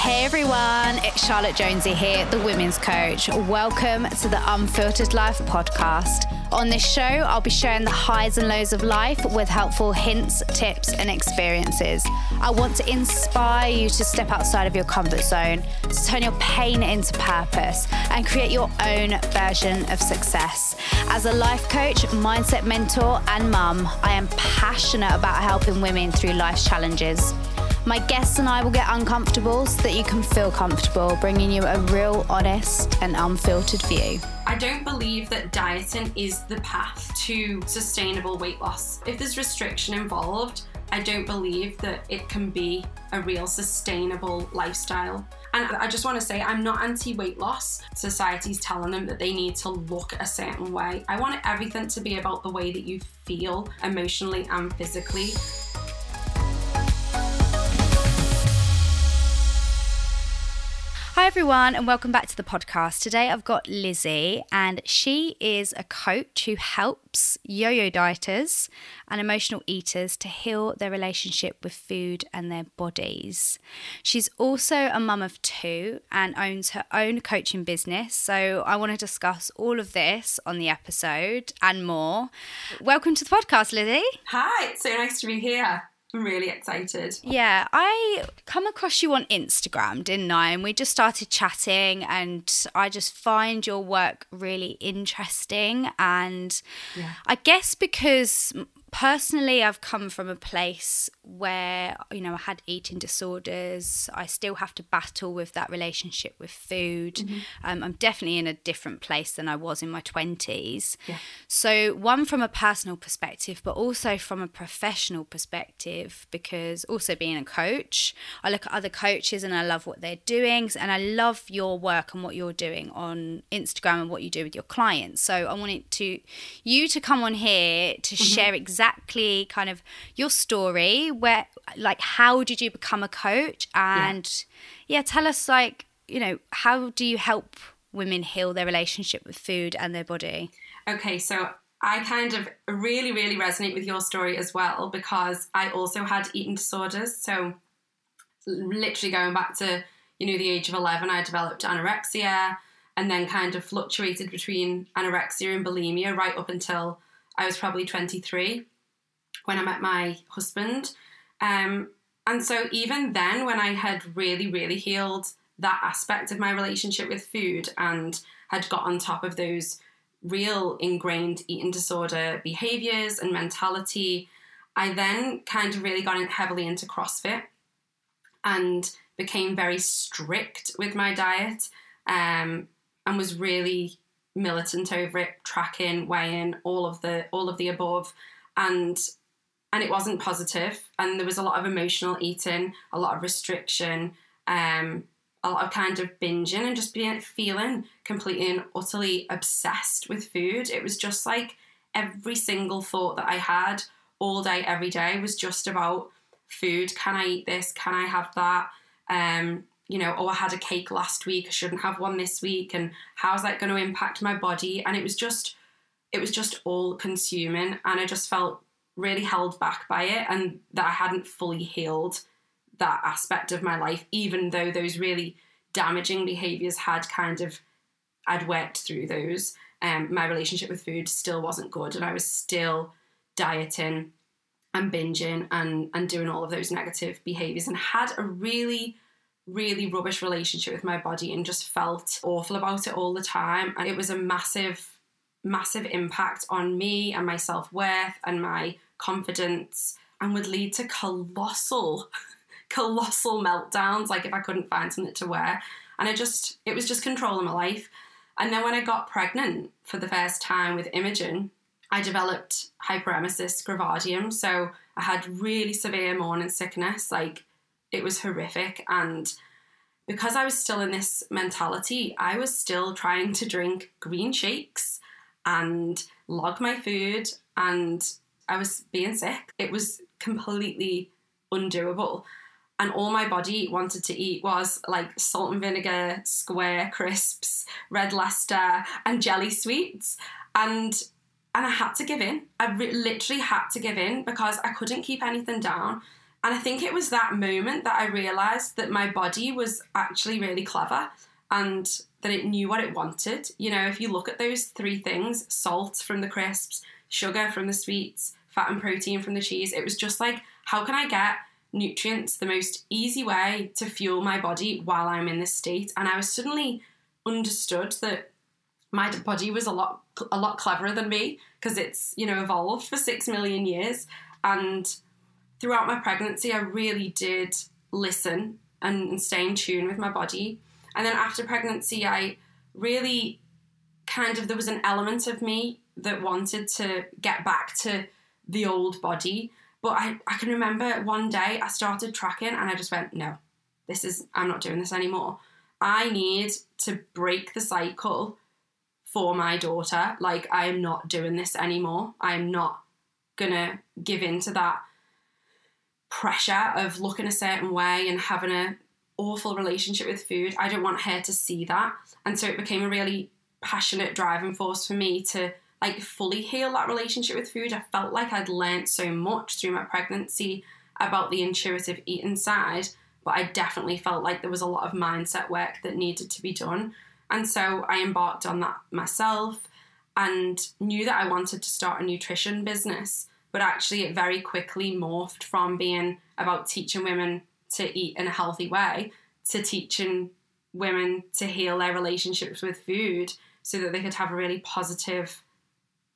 Hey everyone, it's Charlotte Jonsie here, the women's coach. Welcome to the Unfiltered Life podcast. On this show, I'll be sharing the highs and lows of life with helpful hints, tips, and experiences. I want to inspire you to step outside of your comfort zone, to turn your pain into purpose, and create your own version of success. As a life coach, mindset mentor, and mum, I am passionate about helping women through life's challenges. My guests and I will get uncomfortable so that you can feel comfortable, bringing you a real, honest, and unfiltered view. I don't believe that dieting is the path to sustainable weight loss. If there's restriction involved, I don't believe that it can be a real sustainable lifestyle. And I just want to say, I'm not anti weight loss. Society's telling them that they need to look a certain way. I want everything to be about the way that you feel emotionally and physically. Hi, everyone, and welcome back to the podcast. Today I've got Lizzy, and she is a coach who helps yo yo dieters and emotional eaters to heal their relationship with food and their bodies. She's also a mum of two and owns her own coaching business. So I want to discuss all of this on the episode and more. Welcome to the podcast, Lizzy. Hi, it's so nice to be here. I'm really excited. Yeah, I come across you on Instagram, didn't I? And we just started chatting, and I just find your work really interesting. And Yeah. I guess because personally i've come from a place where you know i had eating disorders. I still have to battle with that relationship with food. Um, i'm definitely in a different place than i was in my 20s so one from a personal perspective but also from a professional perspective because also being a coach i look at other coaches and i love what they're doing and i love your work and what you're doing on instagram and what you do with your clients. So i wanted to you to come on here to share exactly kind of your story where like how did you become a coach and yeah. tell us like you know how do you help women heal their relationship with food and their body Okay, so I kind of really, really resonate with your story as well because I also had eating disorders. So, literally going back to you know the age of 11 i developed anorexia and then kind of fluctuated between anorexia and bulimia right up until i was probably 23 when i met my husband. Um, and so even then when i had really really healed that aspect of my relationship with food and had got on top of those real ingrained eating disorder behaviors and mentality i then kind of really got heavily into crossfit and became very strict with my diet um, and was really militant over it tracking weighing all of the all of the above. And and it wasn't positive and there was a lot of emotional eating a lot of restriction um, a lot of kind of binging and just being feeling completely and utterly obsessed with food it was just like every single thought that i had all day every day was just about food. Can I eat this? Can I have that? Um, you know, oh, I had a cake last week. I shouldn't have one this week. And how's that going to impact my body? And it was just, it was just all consuming. And I just felt really held back by it and that I hadn't fully healed that aspect of my life, even though those really damaging behaviors had kind of, I'd worked through those. Um, my relationship with food still wasn't good. And I was still dieting and binging and and doing all of those negative behaviors and had a really really rubbish relationship with my body and just felt awful about it all the time and it was a massive massive impact on me and my self-worth and my confidence and would lead to colossal colossal meltdowns like if I couldn't find something to wear and I just it was just control controlling my life and then when I got pregnant for the first time with Imogen I developed hyperemesis gravidarum. So I had really severe morning sickness. Like it was horrific. And because I was still in this mentality, I was still trying to drink green shakes and log my food. And I was being sick. It was completely undoable. And all my body wanted to eat was like salt and vinegar, square crisps, red Leicester, and jelly sweets. And and I had to give in. I re- literally had to give in because I couldn't keep anything down. And I think it was that moment that I realized that my body was actually really clever and that it knew what it wanted. You know, if you look at those three things salt from the crisps, sugar from the sweets, fat and protein from the cheese it was just like, how can I get nutrients the most easy way to fuel my body while I'm in this state? And I was suddenly understood that my body was a lot a lot cleverer than me because it's you know evolved for six million years and throughout my pregnancy i really did listen and, and stay in tune with my body and then after pregnancy i really kind of there was an element of me that wanted to get back to the old body but I, I can remember one day i started tracking and i just went no this is i'm not doing this anymore i need to break the cycle for my daughter. Like, I am not doing this anymore. I am not gonna give in to that pressure of looking a certain way and having a awful relationship with food. I don't want her to see that. And so it became a really passionate driving force for me to like fully heal that relationship with food. I felt like I'd learned so much through my pregnancy about the intuitive eating side, but I definitely felt like there was a lot of mindset work that needed to be done. And so I embarked on that myself and knew that I wanted to start a nutrition business. But actually, it very quickly morphed from being about teaching women to eat in a healthy way to teaching women to heal their relationships with food so that they could have a really positive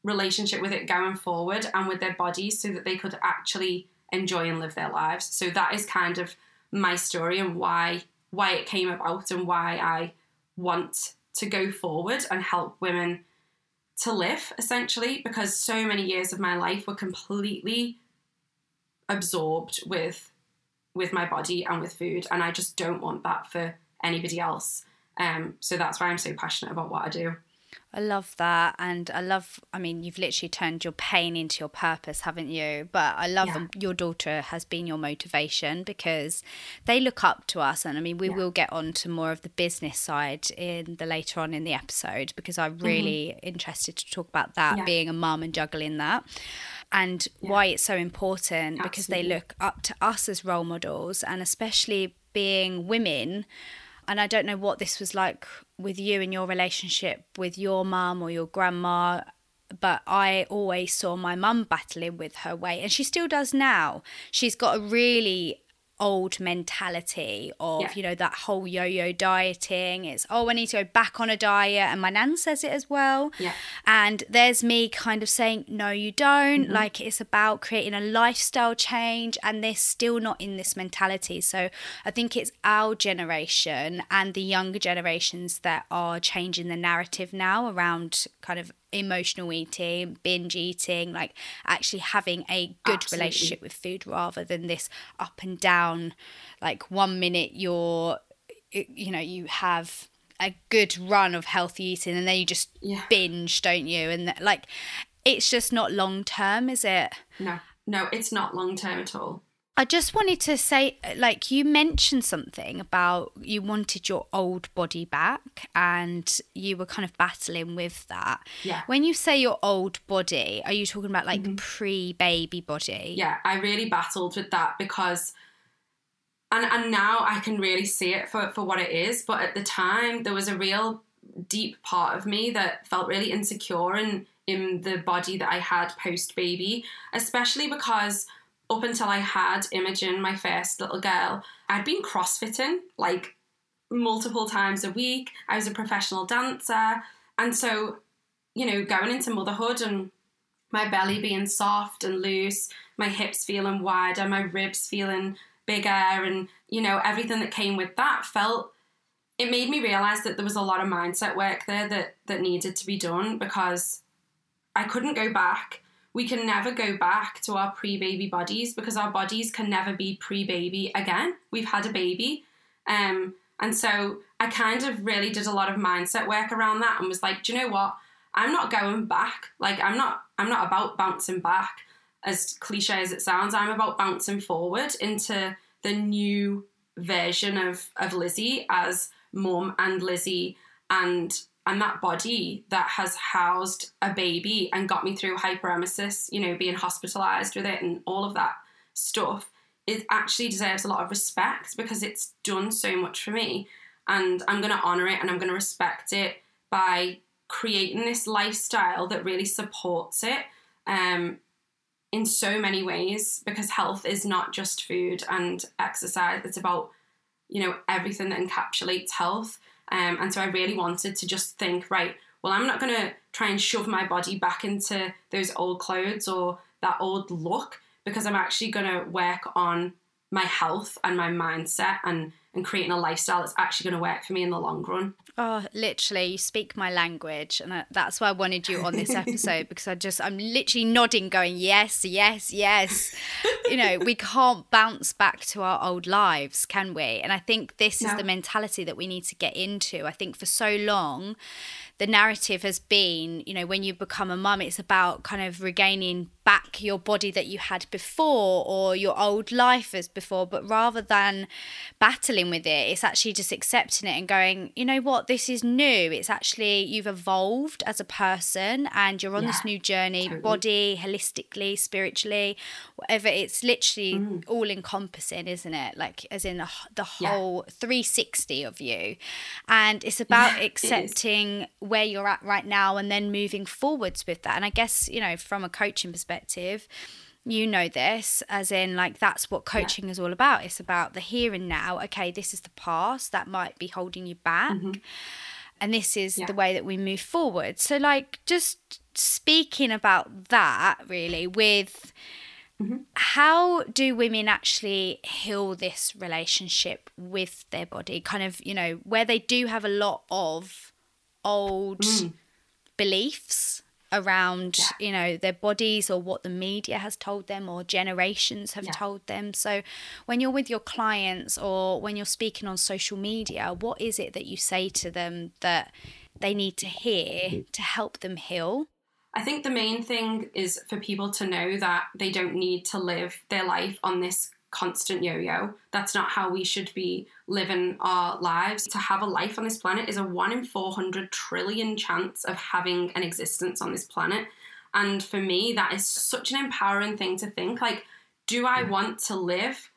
relationship with it going forward and with their bodies so that they could actually enjoy and live their lives. So that is kind of my story and why why it came about and why I want to go forward and help women to live essentially because so many years of my life were completely absorbed with with my body and with food and I just don't want that for anybody else um so that's why I'm so passionate about what I do I love that. And I love, I mean, you've literally turned your pain into your purpose, haven't you? But I love Yeah. your daughter has been your motivation because they look up to us. And I mean, we Yeah. will get on to more of the business side in the later on in the episode because I'm really interested to talk about that, Mm-hmm. Yeah. being a mum and juggling that. And why it's so important because they look up to us as role models and especially being women. And I don't know what this was like with you in your relationship with your mum or your grandma, but I always saw my mum battling with her weight, and she still does now. She's got a really old mentality of Yeah. you know that whole yo-yo dieting it's oh i need to go back on a diet and my nan says it as well Yeah. and there's me kind of saying no you don't Mm-hmm. like it's about creating a lifestyle change and they're still not in this mentality so i think it's our generation and the younger generations that are changing the narrative now around kind of emotional eating binge eating like actually having a good Absolutely. relationship with food rather than this up and down like one minute you're you know you have a good run of healthy eating and then you just Yeah. binge don't you and like it's just not long term is it no no it's not long term at all I just wanted to say, like, you mentioned something about you wanted your old body back and you were kind of battling with that. Yeah. When you say your old body, are you talking about like mm-hmm. pre baby body? yeah i really battled with that because and and now i can really see it for for what it is but at the time there was a real deep part of me that felt really insecure in in the body that i had post baby especially because up until i had imogen my first little girl i'd been crossfitting like multiple times a week i was a professional dancer and so you know going into motherhood and my belly being soft and loose, my hips feeling wider, my ribs feeling bigger, and you know, everything that came with that felt it made me realize that there was a lot of mindset work there that that needed to be done because I couldn't go back. We can never go back to our pre baby bodies because our bodies can never be pre baby again. We've had a baby. Um, and so I kind of really did a lot of mindset work around that and was like, do you know what? I'm not going back. Like I'm not I'm not about bouncing back as cliche as it sounds. I'm about bouncing forward into the new version of of Lizzy as mum and Lizzy and and that body that has housed a baby and got me through hyperemesis, you know, being hospitalized with it and all of that stuff, it actually deserves a lot of respect because it's done so much for me. And I'm going to honor it and I'm going to respect it by creating this lifestyle that really supports it um, in so many ways because health is not just food and exercise, it's about, you know, everything that encapsulates health. Um, and so I really wanted to just think, right, well, I'm not going to try and shove my body back into those old clothes or that old look because I'm actually going to work on my health and my mindset and and creating a lifestyle that's actually going to work for me in the long run. Oh, literally, you speak my language, and uh, that's why I wanted you on this episode because I just I'm literally nodding, going yes, yes, yes. you know, we can't bounce back to our old lives, can we? And I think this no. is the mentality that we need to get into. I think for so long, the narrative has been, you know, when you become a mum, it's about kind of regaining back your body that you had before or your old life as before. But rather than battling with it, it's actually just accepting it and going, you know what, this is new. It's actually, you've evolved as a person and you're on yeah, this new journey, totally. body, holistically, spiritually, whatever. It's literally mm. all encompassing, isn't it? Like, as in the, the whole yeah. 360 of you. And it's about yeah, accepting. It where you're at right now and then moving forwards with that. And I guess, you know, from a coaching perspective, you know this as in like that's what coaching yeah. is all about it's about the here and now okay this is the past that might be holding you back mm-hmm. and this is yeah. the way that we move forward so like just speaking about that really with mm-hmm. how do women actually heal this relationship with their body kind of you know where they do have a lot of old mm. beliefs around yeah. you know their bodies or what the media has told them or generations have yeah. told them so when you're with your clients or when you're speaking on social media what is it that you say to them that they need to hear to help them heal I think the main thing is for people to know that they don't need to live their life on this constant yo yo. That's not how we should be living our lives. To have a life on this planet is a 1 in 400 trillion chance of having an existence on this planet. And for me, that is such an empowering thing to think like, do I mm. want to live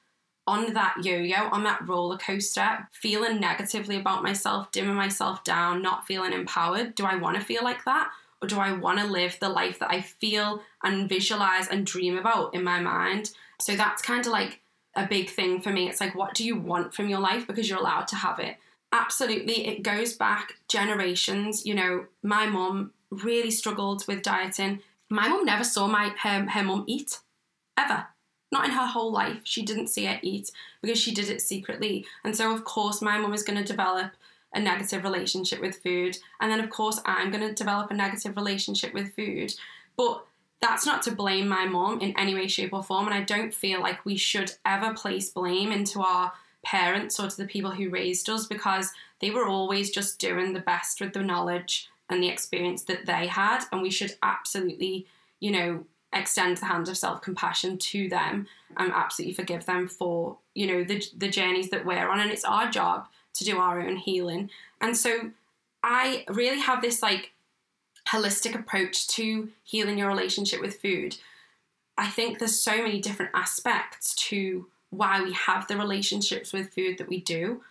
on that yo yo, on that roller coaster, feeling negatively about myself, dimming myself down, not feeling empowered? Do I want to feel like that? Or do I want to live the life that I feel and visualize and dream about in my mind? So that's kind of like a big thing for me. It's like, what do you want from your life? Because you're allowed to have it. Absolutely, it goes back generations. You know, my mum really struggled with dieting. My mum never saw my her, her mum eat, ever. Not in her whole life. She didn't see her eat because she did it secretly. And so, of course, my mum is going to develop a negative relationship with food. And then, of course, I'm going to develop a negative relationship with food. But that's not to blame my mom in any way, shape, or form. And I don't feel like we should ever place blame into our parents or to the people who raised us because they were always just doing the best with the knowledge and the experience that they had. And we should absolutely, you know, extend the hand of self compassion to them and absolutely forgive them for, you know, the, the journeys that we're on. And it's our job to do our own healing. And so I really have this like holistic approach to healing your relationship with food. I think there's so many different aspects to why we have the relationships with food that we do.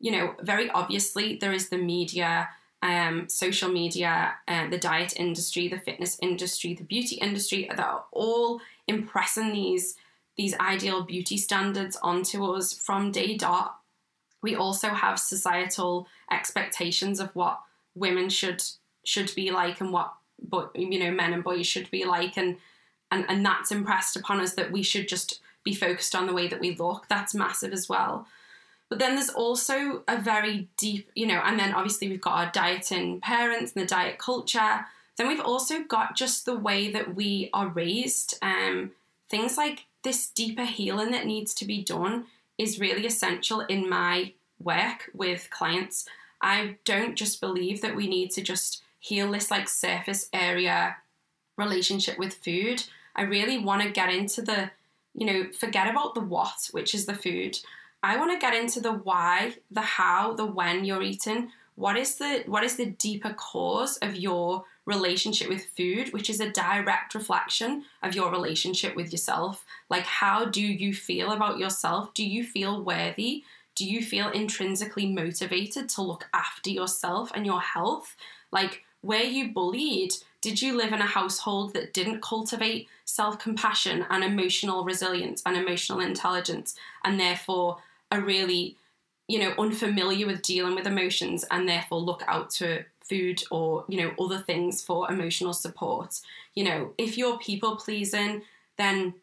You know, very obviously, there is the media, um, social media, uh, the diet industry, the fitness industry, the beauty industry that are all impressing these these ideal beauty standards onto us from day dot. We also have societal expectations of what women should should be like and what but you know men and boys should be like and and and that's impressed upon us that we should just be focused on the way that we look that's massive as well but then there's also a very deep you know and then obviously we've got our dieting parents and the diet culture Then we've also got just the way that we are raised. Um, things like this deeper healing that needs to be done is really essential in my work with clients. I don't just believe that we need to just heal this like surface area relationship with food. I really want to get into the, you know, forget about the what, which is the food. I want to get into the why, the how, the when you're eating. What is the what is the deeper cause of your relationship with food, which is a direct reflection of your relationship with yourself? Like how do you feel about yourself? Do you feel worthy? Do you feel intrinsically motivated to look after yourself and your health? Like where you bullied, did you live in a household that didn't cultivate self compassion and emotional resilience and emotional intelligence, and therefore are really, you know, unfamiliar with dealing with emotions and therefore look out to food or, you know, other things for emotional support? You know, if you're people pleasing, then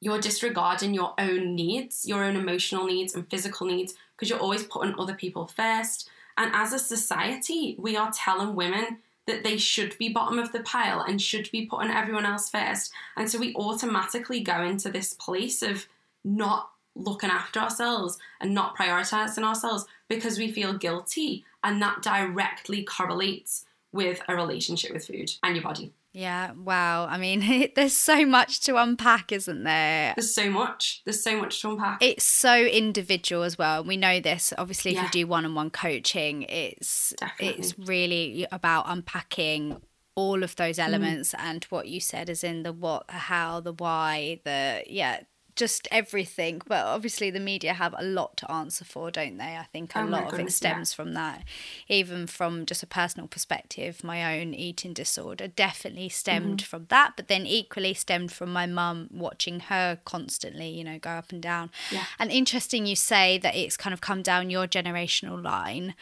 you're disregarding your own needs, your own emotional needs and physical needs, because you're always putting other people first. And as a society, we are telling women that they should be bottom of the pile and should be putting everyone else first. And so we automatically go into this place of not looking after ourselves and not prioritizing ourselves because we feel guilty. And that directly correlates with a relationship with food and your body. Yeah, wow. I mean, there's so much to unpack, isn't there? There's so much. There's so much to unpack. It's so individual as well. We know this. Obviously, if you do one-on-one coaching, it's Definitely. it's really about unpacking all of Mm. those elements and what you said is in the what, the how, the why, the yeah, just everything. But obviously, the media have a lot to answer for, don't they? I think a Oh lot of it goodness, yeah. stems from that. Even from just a personal perspective, my own eating disorder definitely stemmed Mm-hmm. from that, but then equally stemmed from my mum watching her constantly, you know, go up and down. Yeah. And interesting you say that it's kind of come down your generational line.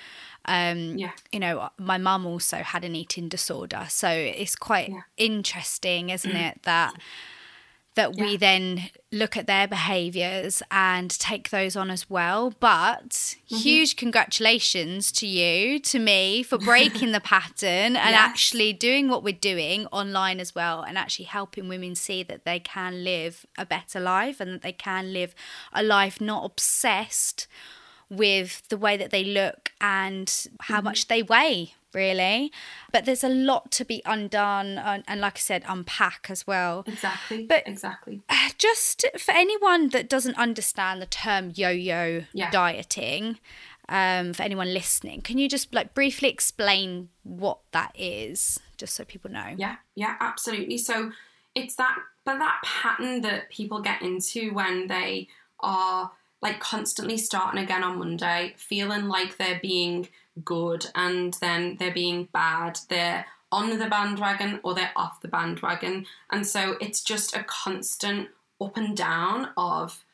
Um, Yeah. You know, my mum also had an eating disorder, so it's quite Yeah. interesting, isn't it, that that we then look at their behaviors and take those on as well. But Mm-hmm. huge congratulations to you, to me, for breaking the pattern and Yes. actually doing what we're doing online as well and actually helping women see that they can live a better life and that they can live a life not obsessed with the way that they look and Mm-hmm. how much they weigh really but there's a lot to be undone and, and like i said unpack as well Exactly. But- exactly. just for anyone that doesn't understand the term yo-yo Yeah. dieting um, for anyone listening can you just like briefly explain what that is just so people know Yeah, yeah, absolutely. So it's that but that pattern that people get into when they are like constantly starting again on Monday, feeling like they're being good and then they're being bad. They're on the bandwagon or they're off the bandwagon. And so it's just a constant up and down of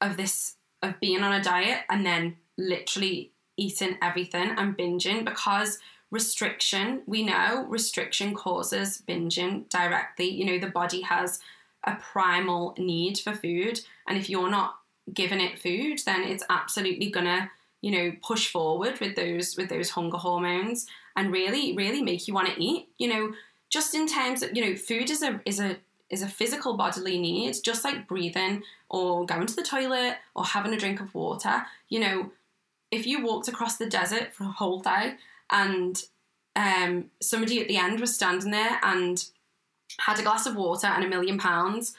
of this of being on a diet and then literally eating everything and binging because restriction we know restriction causes binging directly you know the body has a primal need for food and if you're not giving it food then it's absolutely gonna you know push forward with those with those hunger hormones and really really make you want to eat. You know just in terms of you know food is a is a is a physical bodily need just like breathing or going to the toilet or having a drink of water. You know if you walked across the desert for a whole day and um, somebody at the end was standing there and had a glass of water and a million pounds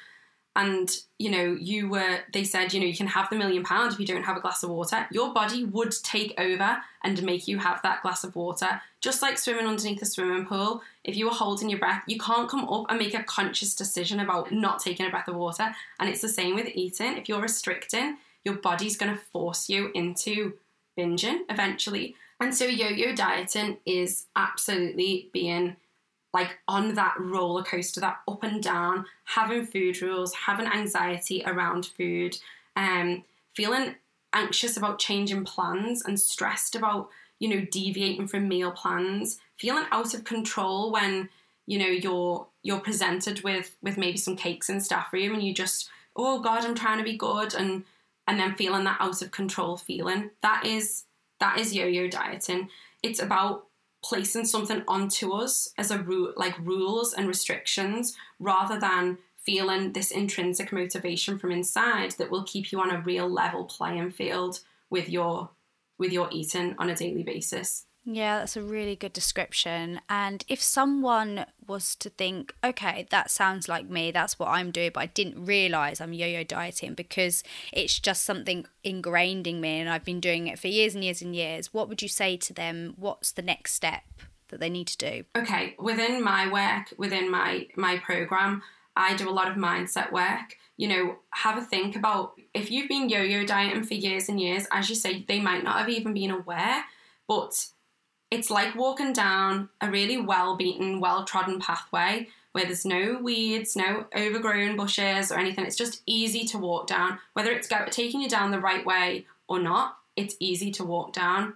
and you know you were they said you know you can have the million pounds if you don't have a glass of water. Your body would take over and make you have that glass of water. Just like swimming underneath a swimming pool if you were holding your breath you can't come up and make a conscious decision about not taking a breath of water. And it's the same with eating. If you're restricting your body's going to force you into binging eventually. And so yo-yo dieting is absolutely being like on that roller coaster, that up and down, having food rules, having anxiety around food, um, feeling anxious about changing plans and stressed about, you know, deviating from meal plans, feeling out of control when, you know, you're you're presented with with maybe some cakes in staff room and you just, oh God, I'm trying to be good and and then feeling that out of control feeling. That is that is yo-yo dieting. It's about placing something onto us as a rule, like rules and restrictions, rather than feeling this intrinsic motivation from inside that will keep you on a real level playing field with your with your eating on a daily basis. Yeah, that's a really good description. And if someone was to think, okay, that sounds like me, that's what I'm doing, but I didn't realize I'm yo yo dieting because it's just something ingrained in me and I've been doing it for years and years and years, what would you say to them? What's the next step that they need to do? Okay, within my work, within my my program, I do a lot of mindset work. You know, have a think about if you've been yo yo dieting for years and years, as you say, they might not have even been aware, but it's like walking down a really well beaten, well trodden pathway where there's no weeds, no overgrown bushes or anything. It's just easy to walk down. Whether it's taking you down the right way or not, it's easy to walk down.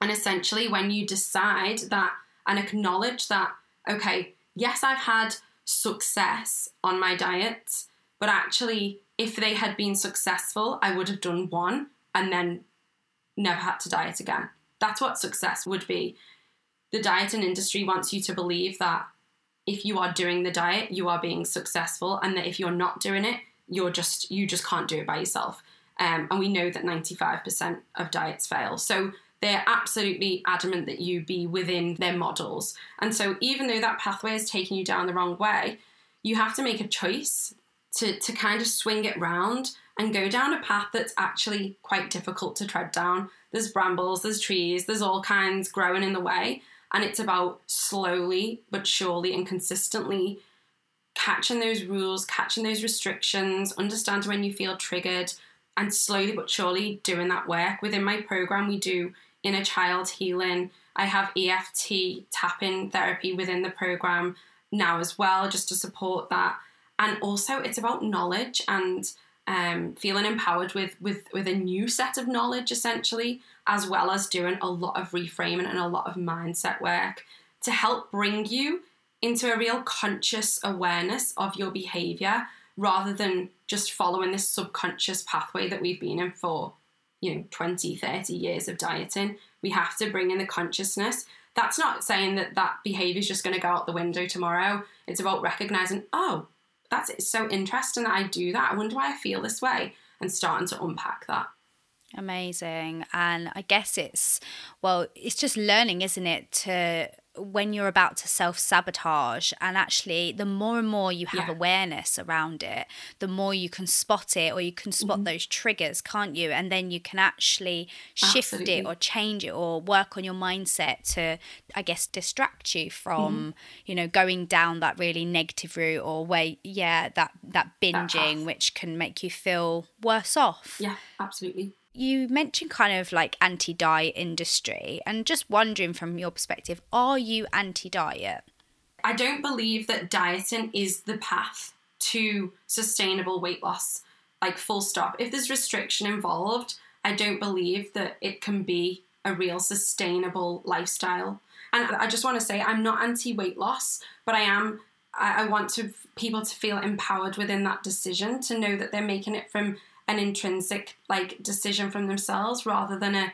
And essentially, when you decide that and acknowledge that, okay, yes, I've had success on my diet, but actually, if they had been successful, I would have done one and then never had to diet again. That's what success would be. The dieting industry wants you to believe that if you are doing the diet, you are being successful, and that if you're not doing it, you're just you just can't do it by yourself. Um, and we know that 95% of diets fail. So they're absolutely adamant that you be within their models. And so even though that pathway is taking you down the wrong way, you have to make a choice to, to kind of swing it round and go down a path that's actually quite difficult to tread down. There's brambles, there's trees, there's all kinds growing in the way. And it's about slowly but surely and consistently catching those rules, catching those restrictions, understanding when you feel triggered, and slowly but surely doing that work. Within my program, we do inner child healing. I have EFT tapping therapy within the program now as well, just to support that. And also, it's about knowledge and um, feeling empowered with with with a new set of knowledge essentially as well as doing a lot of reframing and a lot of mindset work to help bring you into a real conscious awareness of your behavior rather than just following this subconscious pathway that we've been in for you know 20 30 years of dieting. We have to bring in the consciousness. That's not saying that that behavior is just going to go out the window tomorrow. It's about recognizing oh that's it's so interesting that I do that. I wonder why I feel this way and starting to unpack that. Amazing. And I guess it's, well, it's just learning, isn't it, to when you're about to self sabotage, and actually, the more and more you have yeah. awareness around it, the more you can spot it or you can spot mm-hmm. those triggers, can't you? And then you can actually shift Absolutely. it or change it or work on your mindset to, I guess, distract you from, mm-hmm. you know, going down that really negative route or where, yeah, that, that binging, that which can make you feel worse off. Yeah, absolutely you mentioned kind of like anti diet industry, and just wondering from your perspective, are you anti diet? I don't believe that dieting is the path to sustainable weight loss, like full stop. If there's restriction involved, I don't believe that it can be a real sustainable lifestyle. And I just want to say, I'm not anti weight loss, but I am. I, want to people to feel empowered within that decision to know that they're making it from an intrinsic like decision from themselves rather than a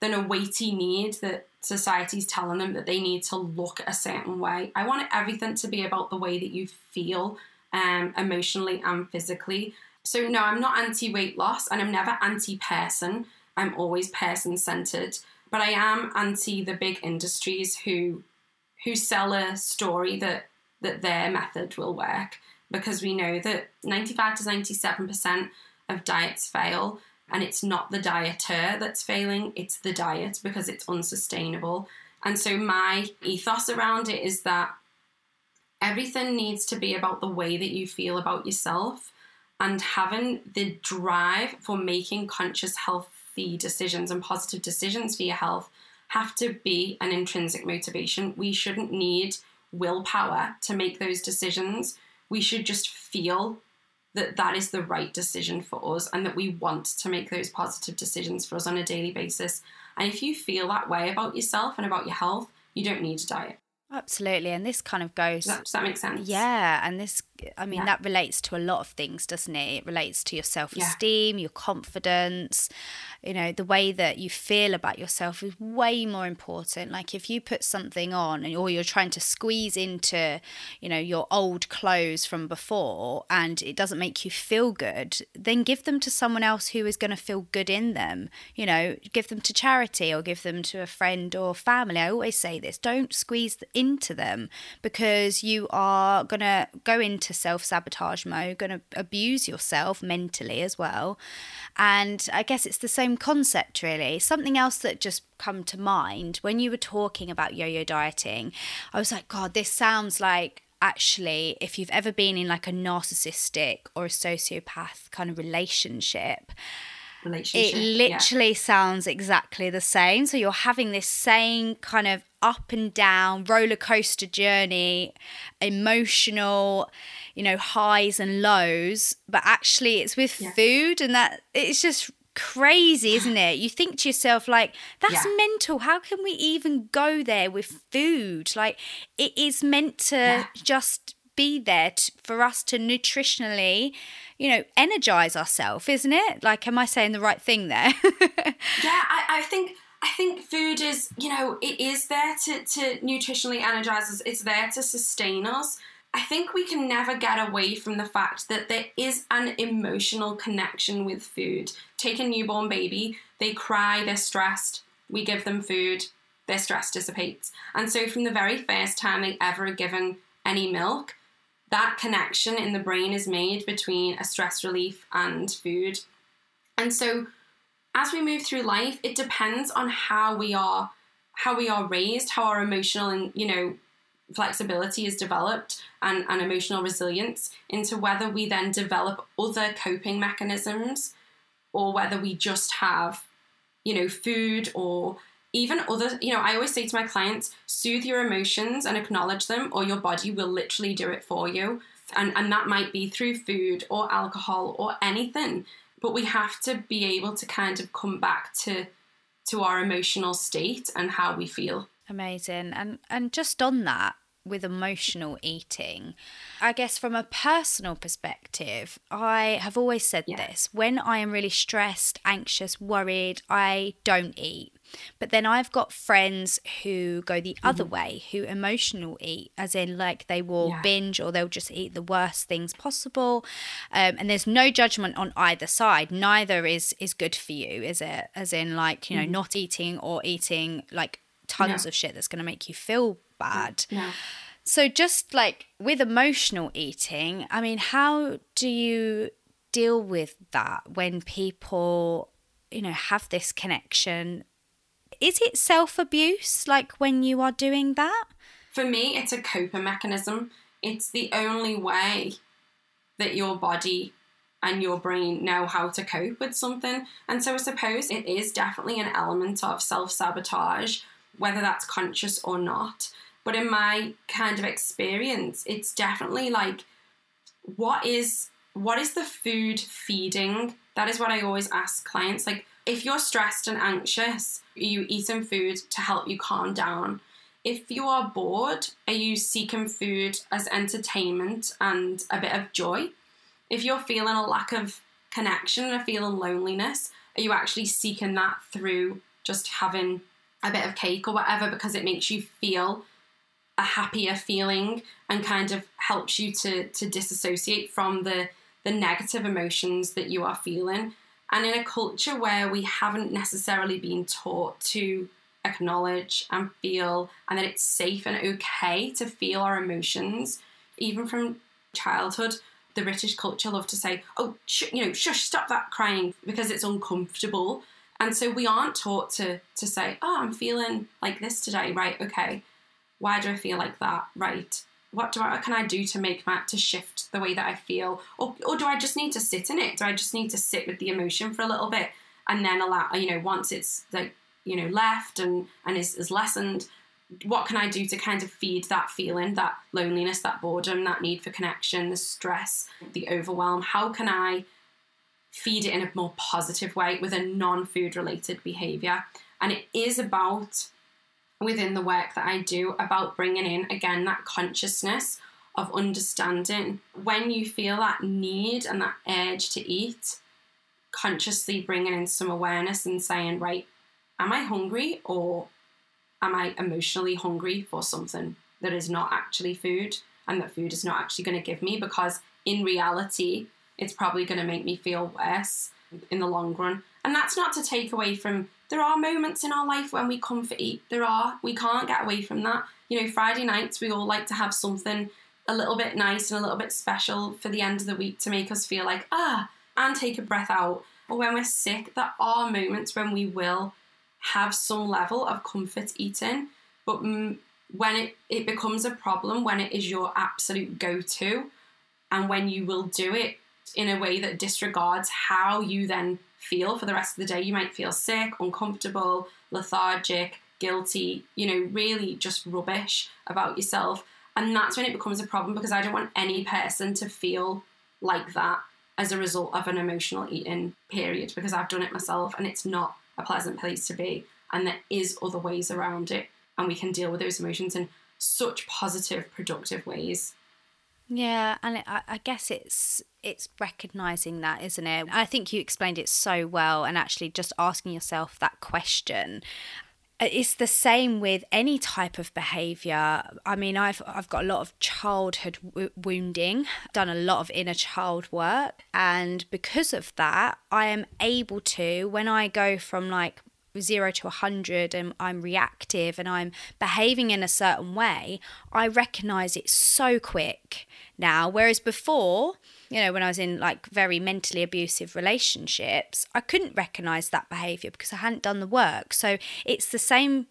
than a weighty need that society's telling them that they need to look a certain way. I want everything to be about the way that you feel um, emotionally and physically. So no, I'm not anti weight loss and I'm never anti person. I'm always person centered, but I am anti the big industries who who sell a story that that their method will work because we know that 95 to 97% of diets fail. And it's not the dieter that's failing, it's the diet because it's unsustainable. And so, my ethos around it is that everything needs to be about the way that you feel about yourself and having the drive for making conscious, healthy decisions and positive decisions for your health have to be an intrinsic motivation. We shouldn't need willpower to make those decisions. We should just feel that that is the right decision for us and that we want to make those positive decisions for us on a daily basis. And if you feel that way about yourself and about your health, you don't need a diet. Absolutely. And this kind of goes. Does that, make sense? Yeah. And this, I mean, Yeah. that relates to a lot of things, doesn't it? It relates to your self esteem, your confidence. You know, the way that you feel about yourself is way more important. Like if you put something on and, or you're trying to squeeze into, you know, your old clothes from before and it doesn't make you feel good, then give them to someone else who is going to feel good in them. You know, give them to charity or give them to a friend or family. I always say this don't squeeze into them because you are going to go into self sabotage mode, going to abuse yourself mentally as well. And I guess it's the same concept, really. Something else that just come to mind when you were talking about yo yo dieting, I was like, God, this sounds like actually, if you've ever been in like a narcissistic or a sociopath kind of relationship, Relationship. it yeah. literally sounds exactly the same. So you're having this same kind of up and down roller coaster journey, emotional, you know, highs and lows, but actually it's with Yeah. food and that it's just crazy, isn't it? You think to yourself like that's Yeah. mental. How can we even go there with food? Like it is meant to Yeah. just be there for us to nutritionally, you know, energize ourselves, isn't it? Like, am I saying the right thing there? yeah I, I think i think food is you know it is there to, to nutritionally energize us it's there to sustain us i think we can never get away from the fact that there is an emotional connection with food take a newborn baby they cry they're stressed we give them food their stress dissipates and so from the very first time they ever are given any milk that connection in the brain is made between a stress relief and food. And so as we move through life, it depends on how we are how we are raised, how our emotional and you know flexibility is developed and, and emotional resilience into whether we then develop other coping mechanisms or whether we just have, you know, food or even other, you know, I always say to my clients, soothe your emotions and acknowledge them, or your body will literally do it for you. And, and that might be through food or alcohol or anything but we have to be able to kind of come back to to our emotional state and how we feel Amazing. And and just on that with emotional eating, I guess from a personal perspective, I have always said Yeah. this. When I am really stressed, anxious, worried, I don't eat. But then I've got friends who go the other way, who emotional eat, as in like they will Yeah. binge or they'll just eat the worst things possible. Um, and there's no judgment on either side. Neither is is good for you, is it? As in like you know not eating or eating like tons No. of shit that's going to make you feel bad. Mm, no So just like with emotional eating, I mean, how do you deal with that when people, you know, have this connection? Is it self-abuse like when you are doing that? for me it's a coping mechanism it's the only way that your body and your brain know how to cope with something and so i suppose it is definitely an element of self-sabotage whether that's conscious or not. But in my kind of experience it's definitely like what is what is the food feeding? That is what i always ask clients. Like if you're stressed and anxious you eating food to help you calm down. If you are bored are you seeking food as entertainment and a bit of joy? If you're feeling a lack of connection and a feeling loneliness are you actually seeking that through just having a bit of cake or whatever because it makes you feel a happier feeling and kind of helps you to to disassociate from the the negative emotions that you are feeling. And in a culture where we haven't necessarily been taught to acknowledge and feel and that it's safe and okay to feel our emotions even from childhood the british culture love to say oh sh- you know shush stop that crying because it's uncomfortable and so we aren't taught to to say oh i'm feeling like this today right okay why do I feel like that? Right. What do I what can I do to make my to shift the way that I feel? Or or do I just need to sit in it? Do I just need to sit with the emotion for a little bit and then allow you know, once it's like, you know, left and, and is, is lessened, what can I do to kind of feed that feeling, that loneliness, that boredom, that need for connection, the stress, the overwhelm? How can I feed it in a more positive way with a non-food related behavior? And it is about within the work that I do about bringing in again that consciousness of understanding when you feel that need and that urge to eat, consciously bringing in some awareness and saying, right, am I hungry or am I emotionally hungry for something that is not actually food and that food is not actually going to give me? Because in reality, it's probably going to make me feel worse in the long run. And that's not to take away from there are moments in our life when we comfort eat. There are. We can't get away from that. You know, Friday nights we all like to have something a little bit nice and a little bit special for the end of the week to make us feel like, ah, and take a breath out. Or when we're sick, there are moments when we will have some level of comfort eating. But mm, when it, it becomes a problem, when it is your absolute go to, and when you will do it in a way that disregards how you then feel for the rest of the day. You might feel sick, uncomfortable, lethargic, guilty, you know, really just rubbish about yourself. And that's when it becomes a problem because I don't want any person to feel like that as a result of an emotional eating period because I've done it myself and it's not a pleasant place to be. And there is other ways around it. And we can deal with those emotions in such positive, productive ways. Yeah, and it, I, I guess it's it's recognizing that, isn't it? I think you explained it so well, and actually just asking yourself that question. Uh, it's the same with any type of behavior. I mean, I've I've got a lot of childhood w- wounding, done a lot of inner child work, and because of that, I am able to when I go from like zero to 100 and I'm reactive and I'm behaving in a certain way, I recognize it so quick now. Whereas before, you know, when I was in like very mentally abusive relationships, I couldn't recognize that behavior because I hadn't done the work. So it's the same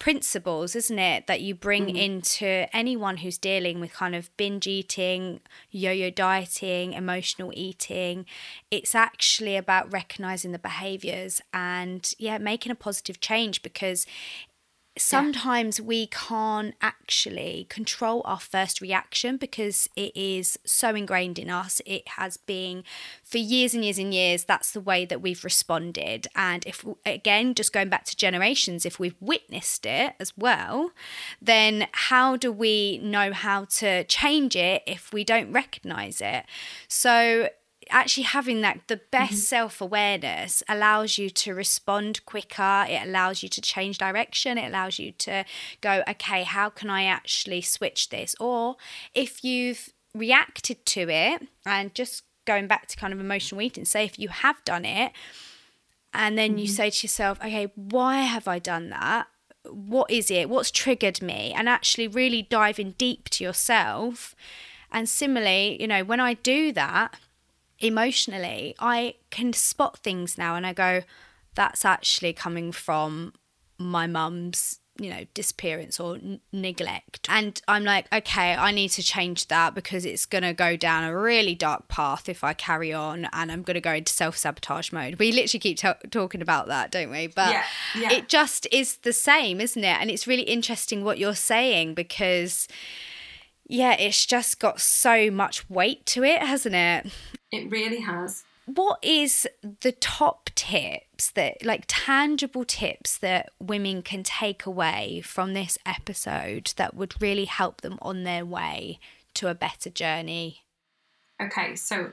principles, isn't it, that you bring mm-hmm. into anyone who's dealing with kind of binge eating, yo yo dieting, emotional eating. It's actually about recognizing the behaviors and, yeah, making a positive change because sometimes yeah. we can't actually control our first reaction because it is so ingrained in us. It has been for years and years and years. That's the way that we've responded. And if, again, just going back to generations, if we've witnessed it as well, then how do we know how to change it if we don't recognize it? So actually having that the best mm-hmm. self-awareness allows you to respond quicker. It allows you to change direction. It allows you to go okay how can i actually switch this? Or if you've reacted to it and just going back to kind of emotional eating say if you have done it and then mm-hmm. you say to yourself okay why have i done that? What is it? What's triggered me? And actually really diving deep to yourself. And similarly you know when i do that emotionally, I can spot things now and I go, that's actually coming from my mum's you know disappearance or n- neglect. And i'm like okay i need to change that because it's going to go down a really dark path if i carry on and i'm going to go into self-sabotage mode. We literally keep t- talking about that don't we? But yeah, yeah. it just is the same isn't it? And it's really interesting what you're saying because yeah it's just got so much weight to it hasn't it it really has. What is the top tips that, like tangible tips that women can take away from this episode that would really help them on their way to a better journey? Okay, so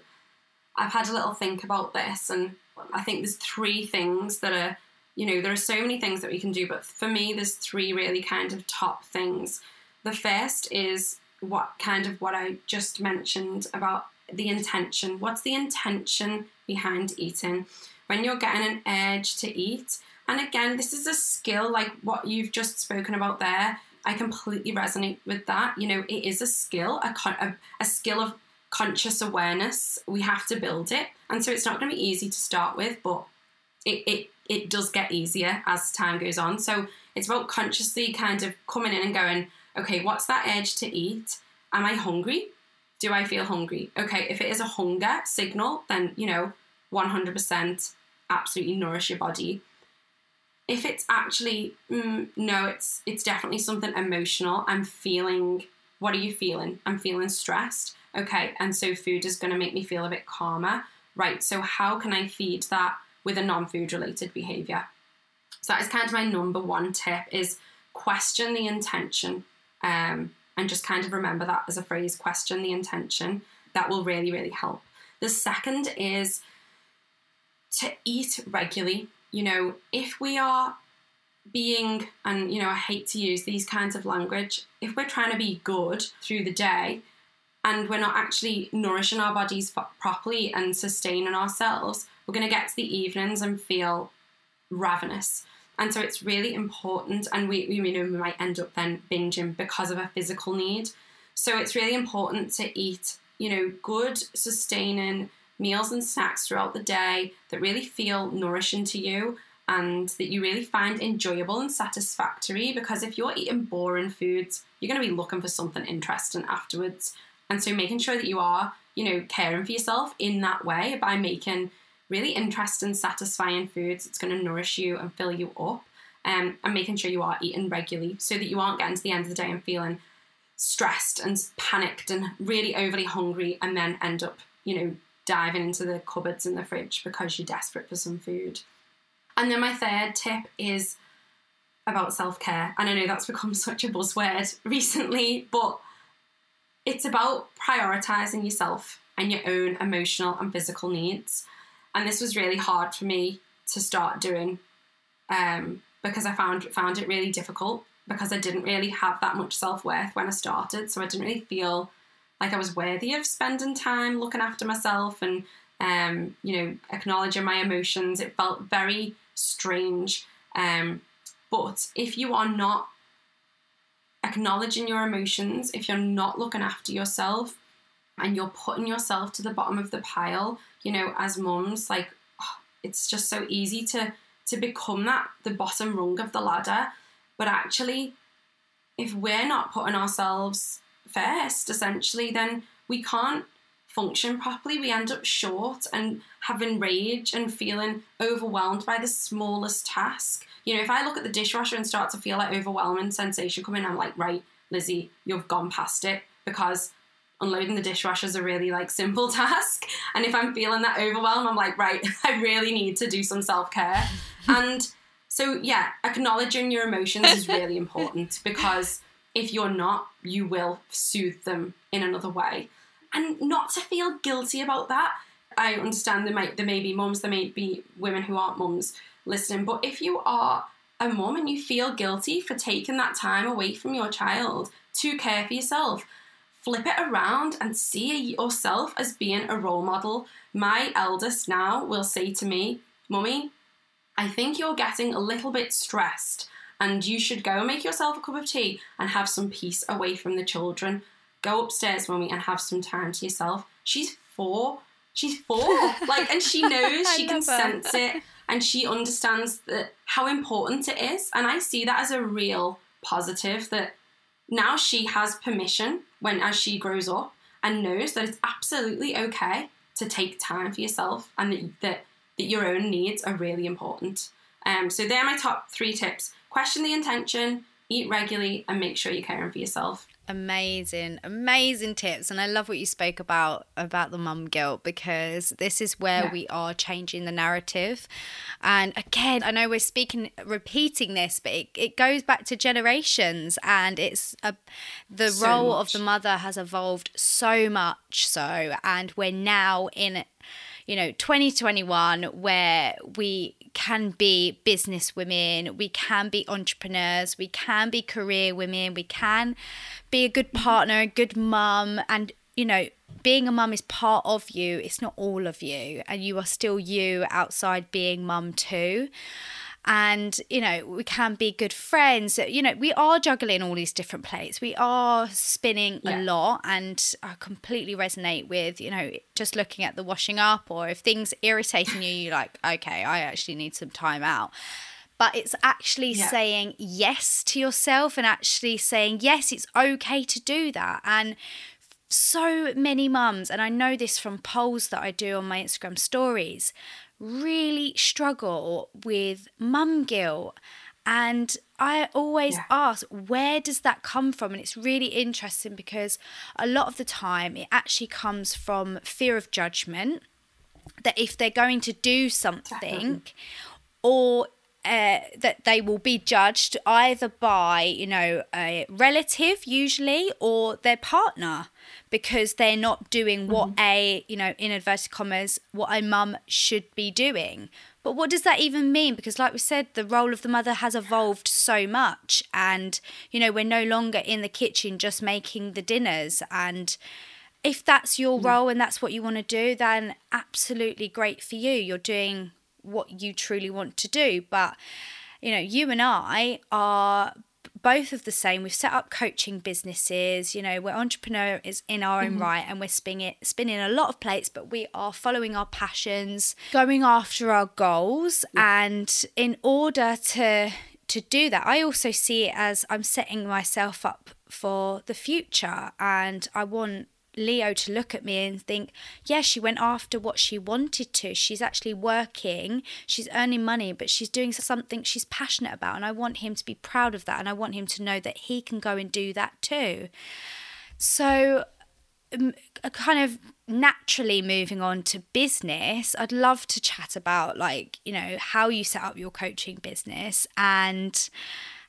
I've had a little think about this, and I think there's three things that are, you know, there are so many things that we can do, but for me, there's three really kind of top things. The first is what kind of what I just mentioned about the intention. What's the intention behind eating? When you're getting an urge to eat, and again, this is a skill like what you've just spoken about there. I completely resonate with that. You know, it is a skill, a, a, a skill of conscious awareness. We have to build it. And so it's not going to be easy to start with, but it, it, it does get easier as time goes on. So it's about consciously kind of coming in and going, okay, what's that urge to eat? Am I hungry? do I feel hungry? Okay, if it is a hunger signal, then, you know, 100% absolutely nourish your body. If it's actually, mm, no, it's it's definitely something emotional. I'm feeling, what are you feeling? I'm feeling stressed. Okay, and so food is going to make me feel a bit calmer. Right, so how can I feed that with a non food related behavior? So that is kind of my number one tip is question the intention um, and just kind of remember that as a phrase question the intention. That will really, really help. The second is to eat regularly. You know, if we are being, and you know, I hate to use these kinds of language, if we're trying to be good through the day and we're not actually nourishing our bodies properly and sustaining ourselves, we're going to get to the evenings and feel ravenous. And so it's really important, and we, we, you know, we might end up then binging because of a physical need. So it's really important to eat, you know, good, sustaining meals and snacks throughout the day that really feel nourishing to you and that you really find enjoyable and satisfactory. Because if you're eating boring foods, you're going to be looking for something interesting afterwards. And so making sure that you are, you know, caring for yourself in that way by making really interesting, satisfying foods that's going to nourish you and fill you up. Um, and making sure you are eating regularly so that you aren't getting to the end of the day and feeling stressed and panicked and really overly hungry and then end up, you know, diving into the cupboards in the fridge because you're desperate for some food. And then my third tip is about self care. And I know that's become such a buzzword recently, but it's about prioritizing yourself and your own emotional and physical needs. And this was really hard for me to start doing um, because I found found it really difficult because I didn't really have that much self worth when I started. So I didn't really feel like I was worthy of spending time looking after myself and um, you know acknowledging my emotions. It felt very strange. Um, but if you are not acknowledging your emotions, if you're not looking after yourself, and you're putting yourself to the bottom of the pile, you know, as mums, like it's just so easy to to become that the bottom rung of the ladder. But actually, if we're not putting ourselves first, essentially, then we can't function properly. We end up short and having rage and feeling overwhelmed by the smallest task. You know, if I look at the dishwasher and start to feel that overwhelming sensation coming, I'm like, right, Lizzy, you've gone past it because unloading the dishwasher is a really like simple task. And if I'm feeling that overwhelm, I'm like, right, I really need to do some self care. and so, yeah, acknowledging your emotions is really important because if you're not, you will soothe them in another way. And not to feel guilty about that. I understand there might there may be mums, there may be women who aren't mums listening, but if you are a mum and you feel guilty for taking that time away from your child to care for yourself, flip it around and see yourself as being a role model. My eldest now will say to me, Mummy, I think you're getting a little bit stressed and you should go and make yourself a cup of tea and have some peace away from the children. Go upstairs, mummy, and have some time to yourself. She's four. She's four. like, and she knows, she can sense it, and she understands that how important it is. And I see that as a real positive that now she has permission when as she grows up and knows that it's absolutely okay to take time for yourself and that, that, that your own needs are really important. Um, so they're my top three tips question the intention, eat regularly, and make sure you're caring for yourself amazing amazing tips and i love what you spoke about about the mum guilt because this is where yeah. we are changing the narrative and again i know we're speaking repeating this but it, it goes back to generations and it's a, the so role much. of the mother has evolved so much so and we're now in you know 2021 where we can be business women we can be entrepreneurs we can be career women we can be a good mm-hmm. partner a good mum and you know being a mum is part of you it's not all of you and you are still you outside being mum too and you know we can be good friends you know we are juggling all these different plates we are spinning yeah. a lot and i completely resonate with you know just looking at the washing up or if things irritating you you're like okay i actually need some time out but it's actually yeah. saying yes to yourself and actually saying yes it's okay to do that and so many mums and i know this from polls that i do on my instagram stories really struggle with mum guilt. And I always yeah. ask, where does that come from? And it's really interesting because a lot of the time it actually comes from fear of judgment that if they're going to do something Definitely. or uh, that they will be judged either by you know a relative usually or their partner because they're not doing what Mm-hmm. a you know in inverted commas what a mum should be doing. But what does that even mean? Because like we said the role of the mother has evolved so much and you know we're no longer in the kitchen just making the dinners. And if that's your role and that's what you want to do then absolutely great for you. You're doing what you truly want to do but you know you and i are both of the same. We've set up coaching businesses you know we're entrepreneurs in our own mm-hmm. right and we're spinning spinning a lot of plates but we are following our passions going after our goals and in order to to do that i also see it as i'm setting myself up for the future and i want Leo to look at me and think, yeah, she went after what she wanted to. She's actually working, she's earning money, but she's doing something she's passionate about. And I want him to be proud of that. And I want him to know that he can go and do that too. So, kind of naturally moving on to business, I'd love to chat about, like, you know, how you set up your coaching business and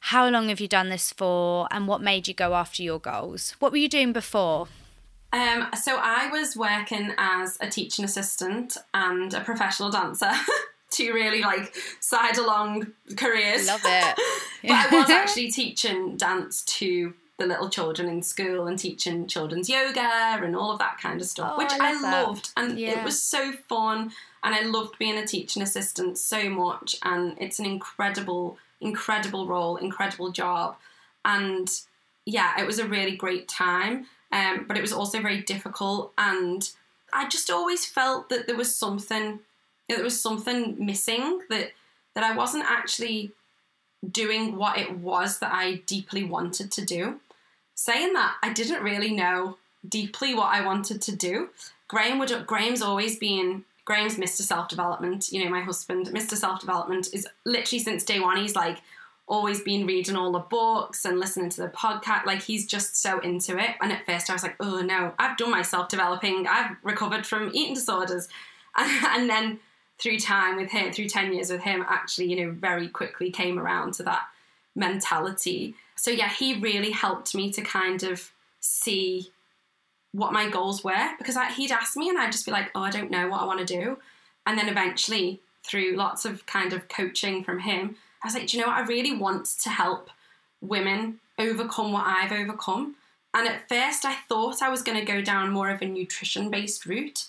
how long have you done this for and what made you go after your goals? What were you doing before? Um, so I was working as a teaching assistant and a professional dancer. Two really like side along careers. Love it. but I was actually teaching dance to the little children in school and teaching children's yoga and all of that kind of stuff, Oh, which I I, love that. loved. And Yeah. it was so fun. And I loved being a teaching assistant so much. And it's an incredible, incredible role, incredible job. And yeah, it was a really great time. Um, but it was also very difficult. And I just always felt that there was something, there was something missing, that, that I wasn't actually doing what it was that I deeply wanted to do. Saying that, I didn't really know deeply what I wanted to do. Graham would Graham's always been Graham's Mr. Self Development, you know, my husband, Mr. Self Development is literally since day one, he's like always been reading all the books and listening to the podcast. Like he's just so into it. And at first I was like, oh no, I've done my self developing. I've recovered from eating disorders. And then through time with him, through 10 years with him, actually, you know, very quickly came around to that mentality. So yeah, he really helped me to kind of see what my goals were because I, he'd ask me and I'd just be like, oh, I don't know what I want to do. And then eventually, through lots of kind of coaching from him, I was like, do you know what? I really want to help women overcome what I've overcome. And at first, I thought I was going to go down more of a nutrition based route.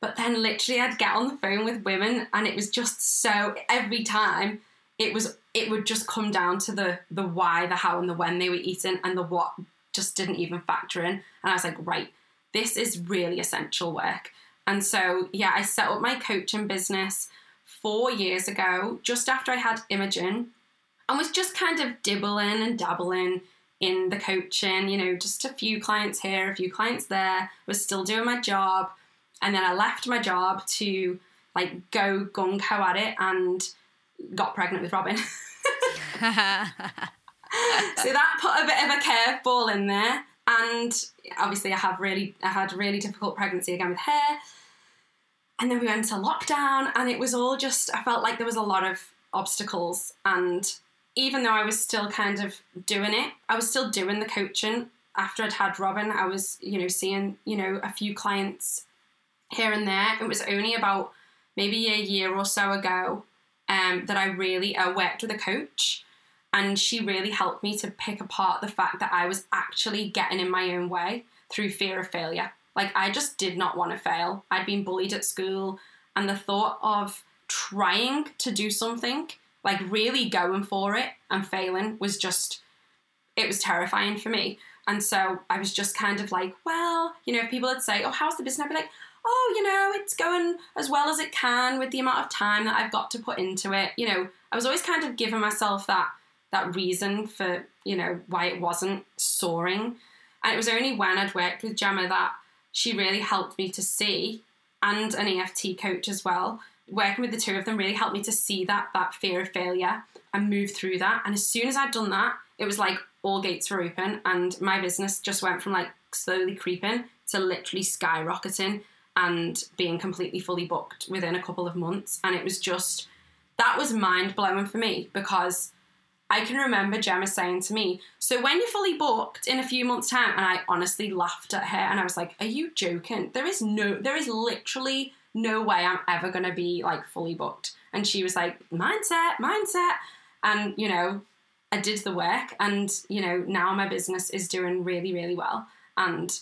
But then, literally, I'd get on the phone with women, and it was just so every time it was it would just come down to the the why, the how, and the when they were eating, and the what just didn't even factor in. And I was like, right, this is really essential work. And so, yeah, I set up my coaching business four years ago, just after I had Imogen, and was just kind of dibbling and dabbling in the coaching, you know, just a few clients here, a few clients there, was still doing my job. And then I left my job to like go gung ho at it and got pregnant with Robin. so that put a bit of a curveball in there. And obviously, I have really, I had really difficult pregnancy again with her. And then we went into lockdown, and it was all just, I felt like there was a lot of obstacles. And even though I was still kind of doing it, I was still doing the coaching. After I'd had Robin, I was, you know, seeing, you know, a few clients here and there. It was only about maybe a year or so ago um, that I really uh, worked with a coach. And she really helped me to pick apart the fact that I was actually getting in my own way through fear of failure. Like, I just did not want to fail. I'd been bullied at school, and the thought of trying to do something, like really going for it and failing, was just, it was terrifying for me. And so I was just kind of like, well, you know, if people would say, oh, how's the business? I'd be like, oh, you know, it's going as well as it can with the amount of time that I've got to put into it. You know, I was always kind of giving myself that that reason for, you know, why it wasn't soaring. And it was only when I'd worked with Gemma that she really helped me to see, and an EFT coach as well. Working with the two of them really helped me to see that that fear of failure and move through that. And as soon as I'd done that, it was like all gates were open, and my business just went from like slowly creeping to literally skyrocketing and being completely fully booked within a couple of months. And it was just that was mind blowing for me because I can remember Gemma saying to me, So when you're fully booked in a few months' time, and I honestly laughed at her and I was like, Are you joking? There is no, there is literally no way I'm ever going to be like fully booked. And she was like, Mindset, mindset. And, you know, I did the work and, you know, now my business is doing really, really well. And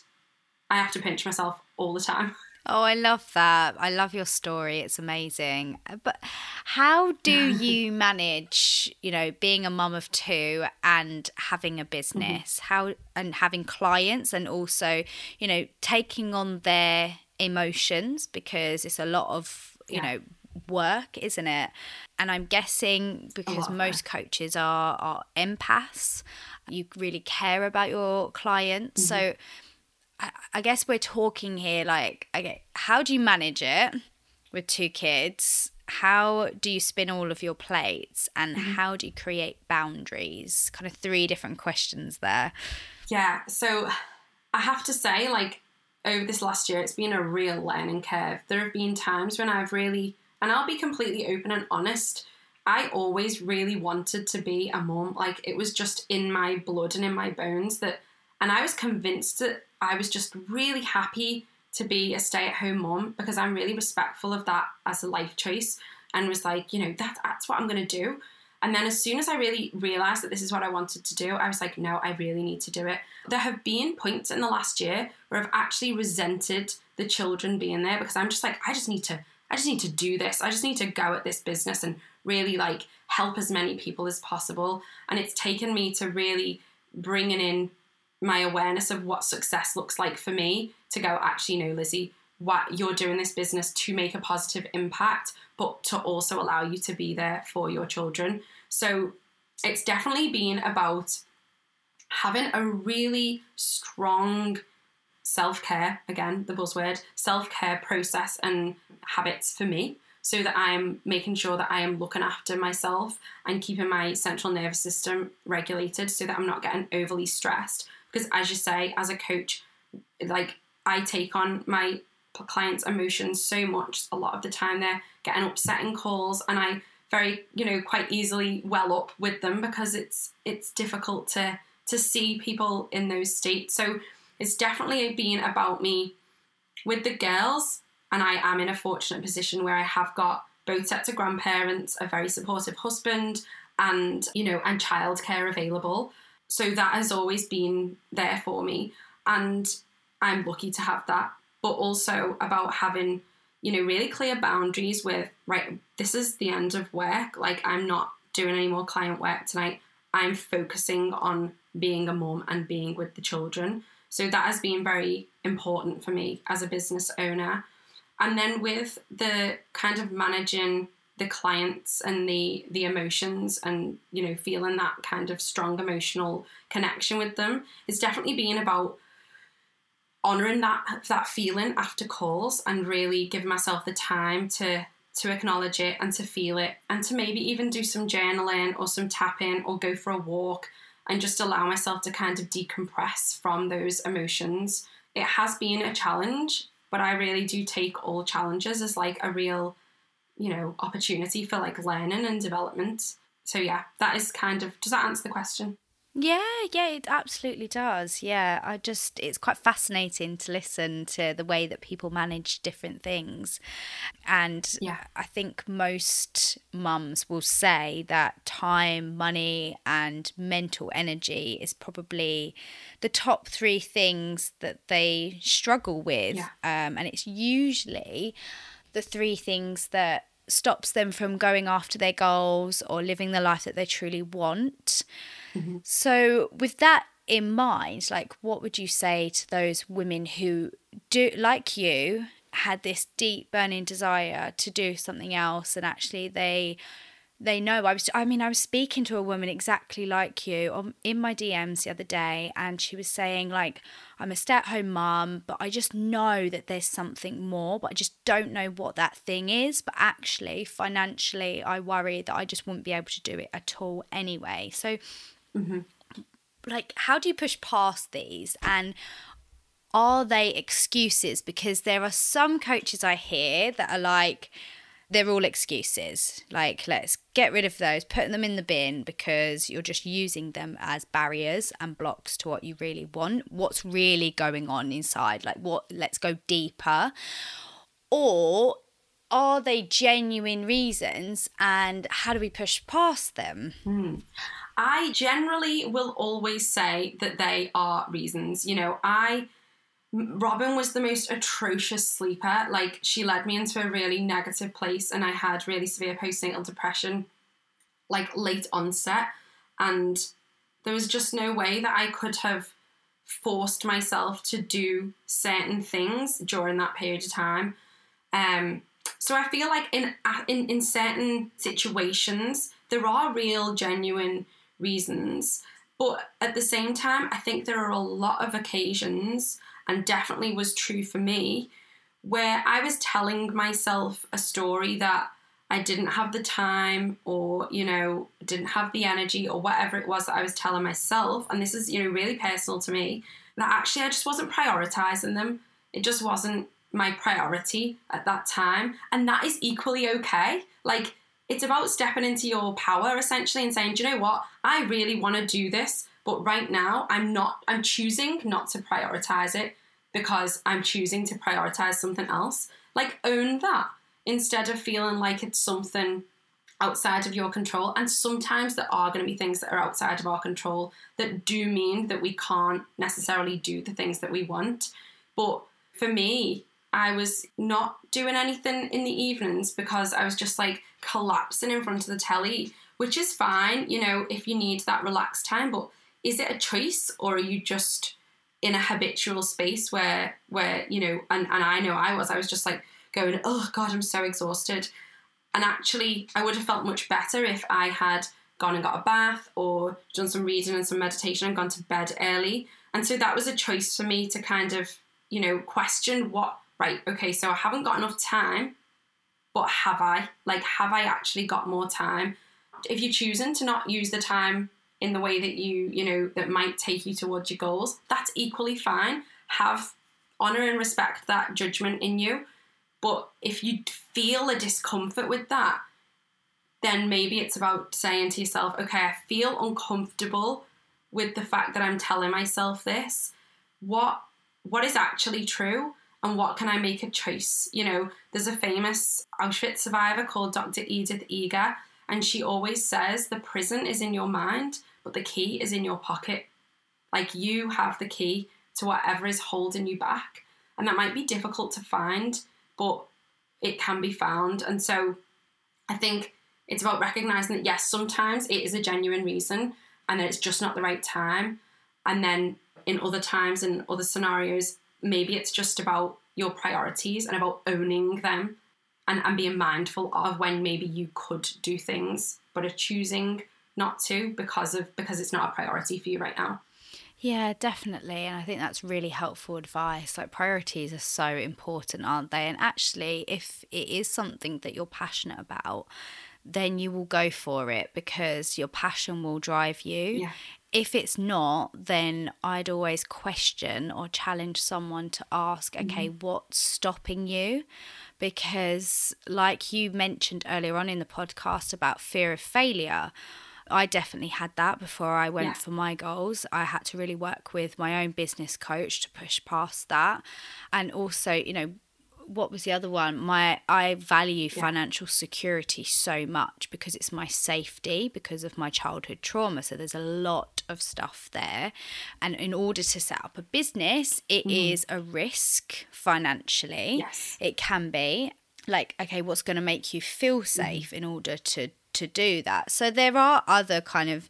I have to pinch myself all the time. Oh, I love that. I love your story. It's amazing. But how do you manage, you know, being a mum of two and having a business? Mm-hmm. How and having clients and also, you know, taking on their emotions because it's a lot of, you yeah. know, work, isn't it? And I'm guessing because most coaches are are empaths, you really care about your clients. Mm-hmm. So I, guess we're talking here like, okay, how do you manage it with two kids? How do you spin all of your plates? And mm-hmm. how do you create boundaries? Kind of three different questions there. Yeah. So I have to say, like, over this last year, it's been a real learning curve. There have been times when I've really, and I'll be completely open and honest, I always really wanted to be a mom. Like, it was just in my blood and in my bones that, and I was convinced that I was just really happy to be a stay at home mom because I'm really respectful of that as a life choice and was like, you know, that, that's what I'm going to do. And then as soon as I really realized that this is what I wanted to do, I was like, no, I really need to do it. There have been points in the last year where I've actually resented the children being there because I'm just like, I just need to, I just need to do this. I just need to go at this business and really like help as many people as possible. And it's taken me to really bringing in my awareness of what success looks like for me to go, actually, no, Lizzy, what you're doing this business to make a positive impact, but to also allow you to be there for your children. So it's definitely been about having a really strong self care, again, the buzzword, self care process and habits for me so that I'm making sure that I am looking after myself and keeping my central nervous system regulated so that I'm not getting overly stressed because as you say as a coach like i take on my clients emotions so much a lot of the time. They're getting upsetting calls and i very you know quite easily well up with them because it's it's difficult to to see people in those states. So it's definitely been about me with the girls and i am in a fortunate position where i have got both sets of grandparents a very supportive husband and you know and childcare available so that has always been there for me. And I'm lucky to have that. But also about having, you know, really clear boundaries with, right, this is the end of work. Like, I'm not doing any more client work tonight. I'm focusing on being a mum and being with the children. So that has been very important for me as a business owner. And then with the kind of managing the clients and the the emotions and you know feeling that kind of strong emotional connection with them. It's definitely been about honoring that that feeling after calls and really giving myself the time to to acknowledge it and to feel it and to maybe even do some journaling or some tapping or go for a walk and just allow myself to kind of decompress from those emotions. It has been a challenge but i really do take all challenges as like a real you know, opportunity for like learning and development. So yeah, that is kind of does that answer the question? Yeah, yeah, it absolutely does. Yeah, I just, it's quite fascinating to listen to the way that people manage different things. And yeah. I think most mums will say that time, money, and mental energy is probably the top three things that they struggle with. Yeah. Um, and it's usually the three things that stops them from going after their goals or living the life that they truly want. Mm-hmm. So, with that in mind, like, what would you say to those women who do, like you, had this deep burning desire to do something else and actually they they know. I was, I mean, I was speaking to a woman exactly like you on, in my DMs the other day, and she was saying, like, I'm a stay at home mom, but I just know that there's something more, but I just don't know what that thing is. But actually, financially, I worry that I just wouldn't be able to do it at all anyway. So, mm-hmm. like, how do you push past these? And are they excuses? Because there are some coaches I hear that are like, they're all excuses. Like, let's get rid of those, put them in the bin because you're just using them as barriers and blocks to what you really want. What's really going on inside? Like, what, let's go deeper. Or are they genuine reasons and how do we push past them? Hmm. I generally will always say that they are reasons. You know, I Robin was the most atrocious sleeper. Like she led me into a really negative place and I had really severe postnatal depression like late onset and there was just no way that I could have forced myself to do certain things during that period of time. Um so I feel like in in in certain situations there are real genuine reasons but at the same time I think there are a lot of occasions and definitely was true for me, where I was telling myself a story that I didn't have the time or, you know, didn't have the energy or whatever it was that I was telling myself. And this is, you know, really personal to me that actually I just wasn't prioritizing them. It just wasn't my priority at that time. And that is equally okay. Like, it's about stepping into your power essentially and saying, do you know what? I really want to do this. But right now, I'm not, I'm choosing not to prioritize it because I'm choosing to prioritize something else. Like, own that instead of feeling like it's something outside of your control. And sometimes there are going to be things that are outside of our control that do mean that we can't necessarily do the things that we want. But for me, I was not doing anything in the evenings because I was just like collapsing in front of the telly, which is fine, you know, if you need that relaxed time. But is it a choice or are you just in a habitual space where where you know and, and i know i was i was just like going oh god i'm so exhausted. And actually i would have felt much better if i had gone and got a bath or done some reading and some meditation and gone to bed early. And so that was a choice for me to kind of you know question what right okay so i haven't got enough time but have i? Like have i actually got more time? If you're choosing to not use the time in the way that you, you know, that might take you towards your goals, that's equally fine. Have honor and respect that judgment in you. But if you feel a discomfort with that, then maybe it's about saying to yourself, okay, I feel uncomfortable with the fact that I'm telling myself this. What what is actually true and what can I make a choice? You know, there's a famous Auschwitz survivor called Dr. Edith Eger, and she always says the prison is in your mind but the key is in your pocket. Like you have the key to whatever is holding you back. And that might be difficult to find, but it can be found. And so I think it's about recognizing that, yes, sometimes it is a genuine reason and that it's just not the right time. And then in other times and other scenarios, maybe it's just about your priorities and about owning them and, and being mindful of when maybe you could do things, but are choosing not to because of because it's not a priority for you right now. Yeah, definitely. And I think that's really helpful advice. Like priorities are so important, aren't they? And actually, if it is something that you're passionate about, then you will go for it because your passion will drive you. Yeah. If it's not, then I'd always question or challenge someone to ask, okay, mm-hmm. what's stopping you? Because, like you mentioned earlier on in the podcast about fear of failure, I definitely had that before I went yeah. for my goals. I had to really work with my own business coach to push past that. And also, you know, what was the other one? My I value yeah. financial security so much because it's my safety because of my childhood trauma. So there's a lot of stuff there. And in order to set up a business, it mm. is a risk financially. Yes. It can be. Like, okay, what's going to make you feel mm-hmm. safe mm. in order to to do that. So there are other kind of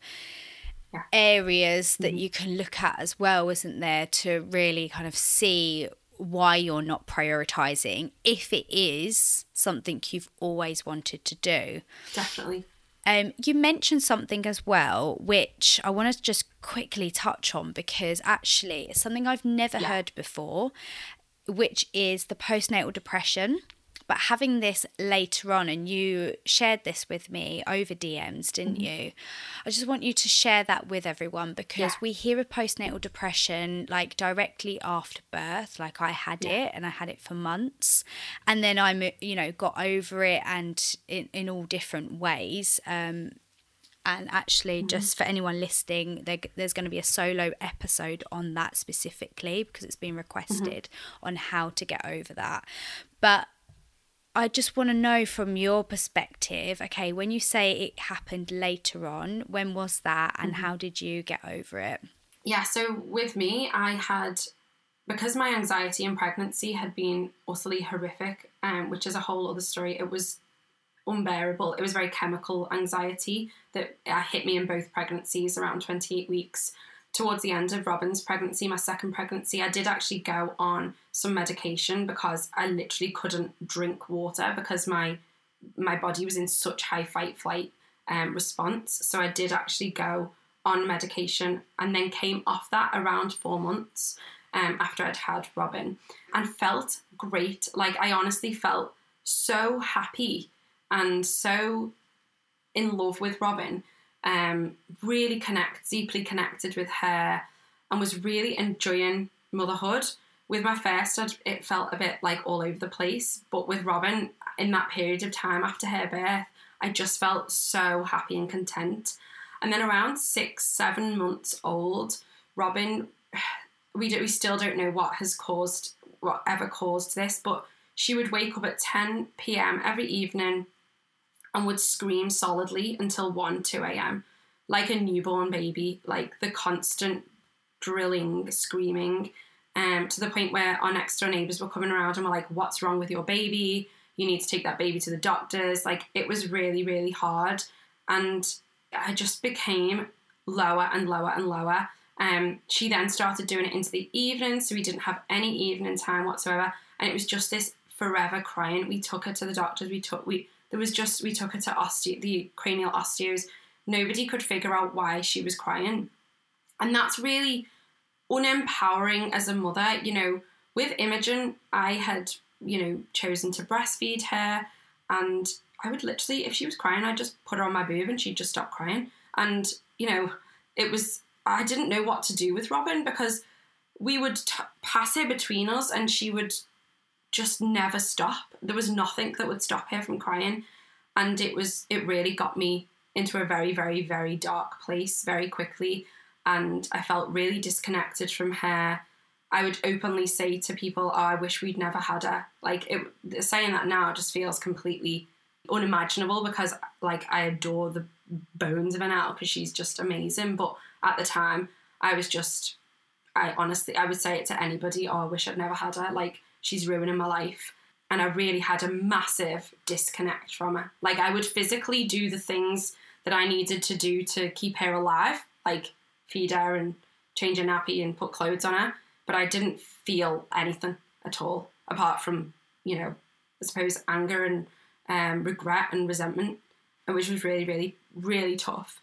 areas that mm-hmm. you can look at as well, isn't there, to really kind of see why you're not prioritizing if it is something you've always wanted to do. Definitely. Um, you mentioned something as well, which I want to just quickly touch on because actually it's something I've never yeah. heard before, which is the postnatal depression But having this later on, and you shared this with me over DMs, didn't mm-hmm. you? I just want you to share that with everyone because yeah. we hear of postnatal depression like directly after birth, like I had yeah. it and I had it for months. And then I'm, you know, got over it and in, in all different ways. Um, and actually mm-hmm. just for anyone listening there, there's going to be a solo episode on that specifically because it's been mm-hmm. requested mm-hmm. on how to get over that but I just want to know from your perspective, okay, when you say it happened later on, when was that and mm-hmm. how did you get over it? Yeah, so with me, I had, because my anxiety in pregnancy had been utterly horrific, um, which is a whole other story, it was unbearable. It was very chemical anxiety that uh, hit me in both pregnancies around 28 weeks. Towards the end of Robin's pregnancy, my second pregnancy, I did actually go on some medication because I literally couldn't drink water because my my body was in such high fight flight um, response. So I did actually go on medication and then came off that around four months um, after I'd had Robin and felt great. Like I honestly felt so happy and so in love with Robin, um, really connect, deeply connected with her, and was really enjoying motherhood. With my first, it felt a bit like all over the place, but with Robin, in that period of time after her birth, I just felt so happy and content. And then around six, seven months old, Robin, we do, we still don't know what has caused whatever caused this, but she would wake up at 10 p.m. every evening and would scream solidly until 1, 2 a.m. Like a newborn baby, like the constant drilling, screaming, um, to the point where our next door neighbours were coming around and were like, What's wrong with your baby? You need to take that baby to the doctors. Like it was really, really hard. And I just became lower and lower and lower. Um, she then started doing it into the evening, so we didn't have any evening time whatsoever. And it was just this forever crying. We took her to the doctors. We took we there was just we took her to osteo, the cranial osteos. Nobody could figure out why she was crying, and that's really unempowering as a mother. You know, with Imogen, I had you know chosen to breastfeed her, and I would literally, if she was crying, I'd just put her on my boob and she'd just stop crying. And you know, it was I didn't know what to do with Robin because we would t- pass her between us, and she would just never stop. There was nothing that would stop her from crying. And it was it really got me into a very, very, very dark place very quickly. And I felt really disconnected from her. I would openly say to people, Oh, I wish we'd never had her. Like it saying that now just feels completely unimaginable because like I adore the bones of her now because she's just amazing. But at the time I was just I honestly I would say it to anybody, oh I wish I'd never had her. Like she's ruining my life. And I really had a massive disconnect from her. Like, I would physically do the things that I needed to do to keep her alive, like feed her and change her nappy and put clothes on her. But I didn't feel anything at all, apart from, you know, I suppose anger and um, regret and resentment, which was really, really, really tough.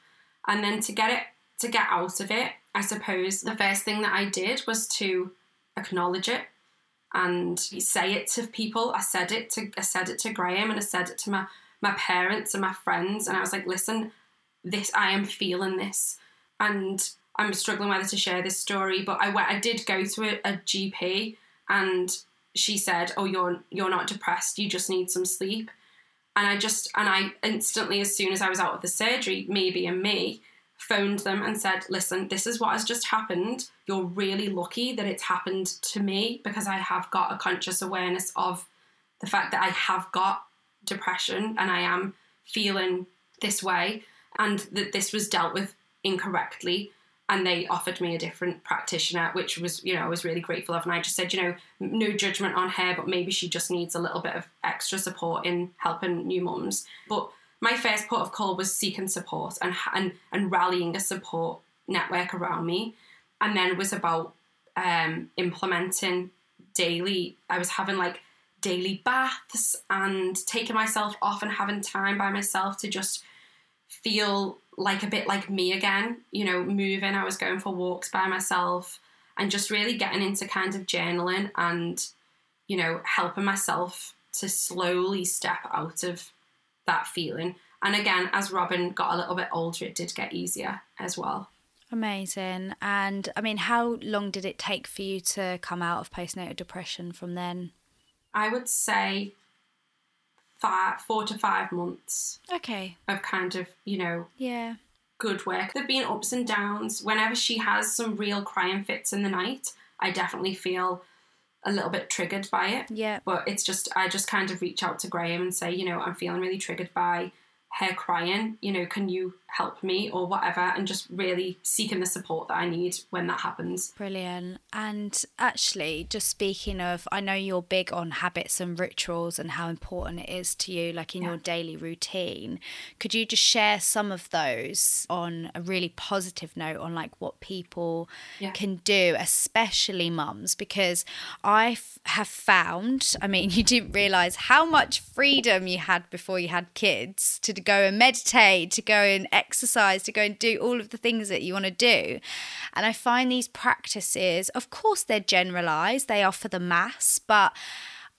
And then to get it, to get out of it, I suppose the first thing that I did was to acknowledge it and say it to people. I said it to I said it to Graham and I said it to my my parents and my friends and I was like, listen, this I am feeling this and I'm struggling whether to share this story, but I went I did go to a, a GP and she said, "Oh, you're you're not depressed. You just need some sleep." And I just and I instantly, as soon as I was out of the surgery, maybe and me, phoned them and said, Listen, this is what has just happened. You're really lucky that it's happened to me because I have got a conscious awareness of the fact that I have got depression and I am feeling this way and that this was dealt with incorrectly. And they offered me a different practitioner, which was, you know, I was really grateful of. And I just said, you know, no judgment on her, but maybe she just needs a little bit of extra support in helping new mums. But my first port of call was seeking support and and and rallying a support network around me, and then it was about um, implementing daily. I was having like daily baths and taking myself off and having time by myself to just feel like a bit like me again. You know, moving. I was going for walks by myself and just really getting into kind of journaling and you know helping myself to slowly step out of that feeling. And again, as Robin got a little bit older, it did get easier as well. Amazing. And I mean, how long did it take for you to come out of postnatal depression from then? I would say five, four to five months Okay. of kind of, you know, Yeah. good work. There've been ups and downs. Whenever she has some real crying fits in the night, I definitely feel a little bit triggered by it. Yeah. But it's just, I just kind of reach out to Graham and say, you know, I'm feeling really triggered by her crying. You know, can you help me or whatever? And just really seeking the support that I need when that happens. Brilliant. And actually, just speaking of, I know you're big on habits and rituals and how important it is to you, like in your daily routine. Could you just share some of those on a really positive note on like what people Yeah. can do, especially mums? Because I f- have found, I mean, you didn't realize how much freedom you had before you had kids to go and meditate, to go and exercise, to go and do all of the things that you want to do. And I find these practices, of course, they're generalized, they are for the mass, but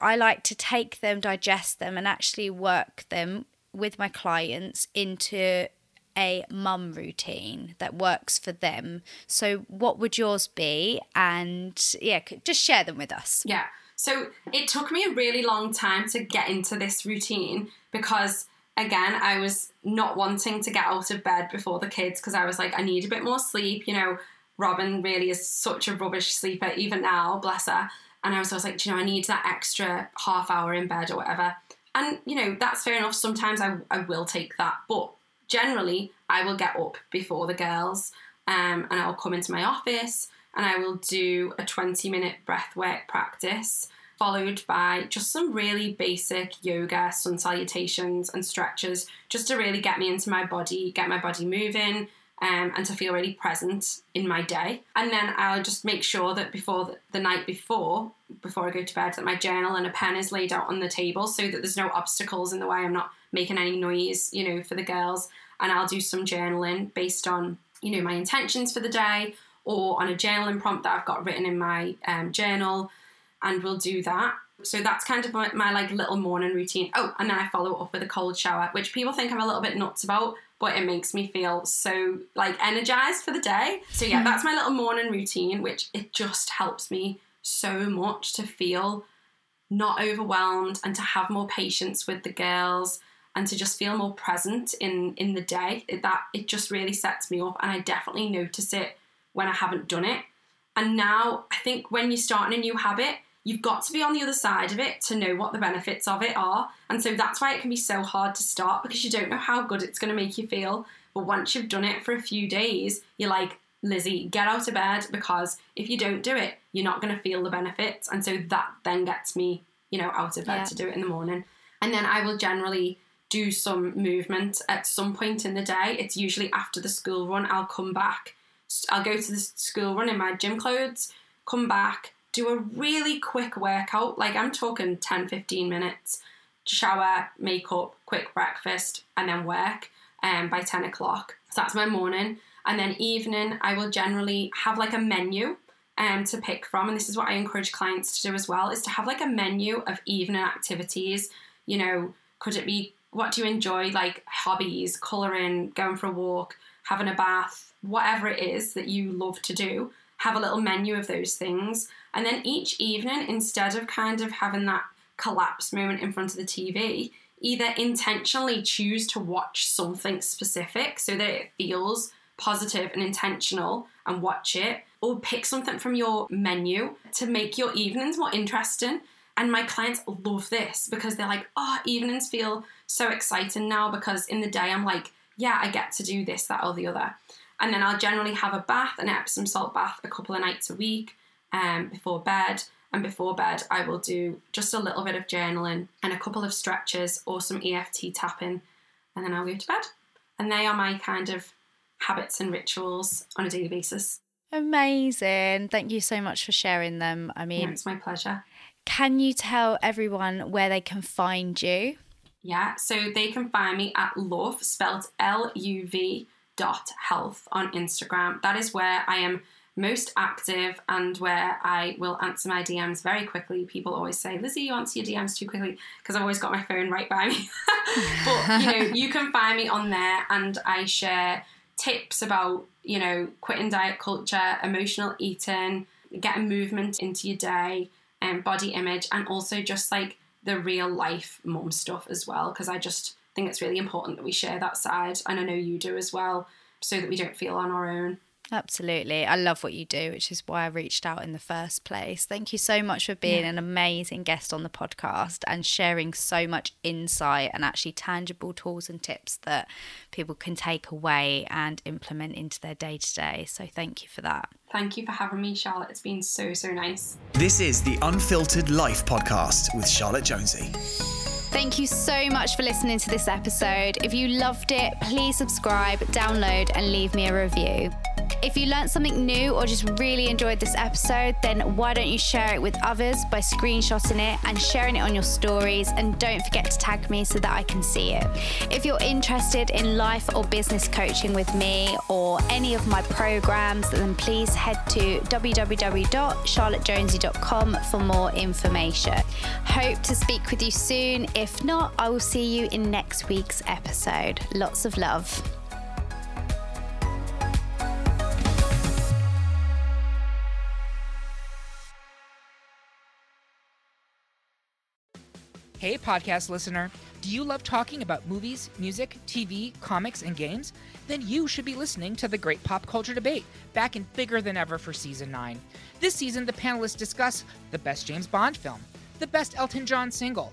I like to take them, digest them, and actually work them with my clients into a mum routine that works for them. So, what would yours be? And yeah, just share them with us. Yeah. So it took me a really long time to get into this routine because, again, I was not wanting to get out of bed before the kids because I was like, I need a bit more sleep. You know, Robin really is such a rubbish sleeper, even now, bless her. And I was always like, "Do you know, I need that extra half hour in bed or whatever. And, you know, that's fair enough. Sometimes I, I will take that. But generally, I will get up before the girls um, and I'll come into my office and I will do a 20 minute breath work practice, followed by just some really basic yoga, sun salutations, and stretches, just to really get me into my body, get my body moving. Um, and to feel really present in my day. And then I'll just make sure that before the, the night before, before I go to bed, that my journal and a pen is laid out on the table so that there's no obstacles in the way. I'm not making any noise, you know, for the girls. And I'll do some journaling based on, you know, my intentions for the day or on a journaling prompt that I've got written in my um, journal. And we'll do that. So that's kind of my, my like little morning routine. Oh, and then I follow up with a cold shower, which people think I'm a little bit nuts about, but it makes me feel so like energized for the day. So yeah, hmm. that's my little morning routine, which it just helps me so much to feel not overwhelmed and to have more patience with the girls and to just feel more present in in the day. It, that it just really sets me up, and I definitely notice it when I haven't done it. And now I think when you're starting a new habit, you've got to be on the other side of it to know what the benefits of it are. And so that's why it can be so hard to start because you don't know how good it's going to make you feel. But once you've done it for a few days, you're like, Lizzy, get out of bed because if you don't do it, you're not going to feel the benefits. And so that then gets me, you know, out of bed Yeah. to do it in the morning. And then I will generally do some movement at some point in the day. It's usually after the school run. I'll come back. I'll go to the school run in my gym clothes, come back, do a really quick workout. Like I'm talking 10, 15 minutes. Shower, makeup, quick breakfast, and then work um, by 10 o'clock. So that's my morning. And then evening, I will generally have like a menu um, to pick from. And this is what I encourage clients to do as well, is to have like a menu of evening activities. You know, could it be what do you enjoy, like hobbies, colouring, going for a walk, having a bath, whatever it is that you love to do, have a little menu of those things. And then each evening, instead of kind of having that collapse moment in front of the TV, either intentionally choose to watch something specific so that it feels positive and intentional and watch it, or pick something from your menu to make your evenings more interesting. And my clients love this because they're like, oh, evenings feel so exciting now because in the day I'm like, yeah, I get to do this, that, or the other. And then I'll generally have a bath, an Epsom salt bath, a couple of nights a week um, before bed. And before bed, I will do just a little bit of journaling and a couple of stretches or some EFT tapping. And then I'll go to bed. And they are my kind of habits and rituals on a daily basis. Amazing. Thank you so much for sharing them. I Yeah, mean, it's my pleasure. can you tell everyone where they can find you? Yeah, so they can find me at love, spelled L U V health on Instagram. That is where I am most active and where I will answer my DMs very quickly. People always say, Lizzy, you answer your DMs too quickly because I've always got my phone right by me. but you know, you can find me on there and I share tips about, you know, quitting diet culture, emotional eating, getting movement into your day, and um, body image, and also just like the real life mom stuff as well. Because I just think it's really important that we share that side, and I know you do as well, so that we don't feel on our own. Absolutely. I love what you do, which is why I reached out in the first place. Thank you so much for being yeah. an amazing guest on the podcast and sharing so much insight and actually tangible tools and tips that people can take away and implement into their day to day. So thank you for that. Thank you for having me, Charlotte. It's been so, so nice. This is the Unfiltered Life podcast with Charlotte Jonsie. Thank you so much for listening to this episode. If you loved it, please subscribe, download, and leave me a review. If you learned something new or just really enjoyed this episode, then why don't you share it with others by screenshotting it and sharing it on your stories? And don't forget to tag me so that I can see it. If you're interested in life or business coaching with me or any of my programs, then please head to www.charlottejonsie.com for more information. Hope to speak with you soon. If not, I will see you in next week's episode. Lots of love. Hey, podcast listener. Do you love talking about movies, music, TV, comics, and games? Then you should be listening to the Great Pop Culture Debate, back and bigger than ever for season 9. This season, the panelists discuss the best James Bond film, the best Elton John single,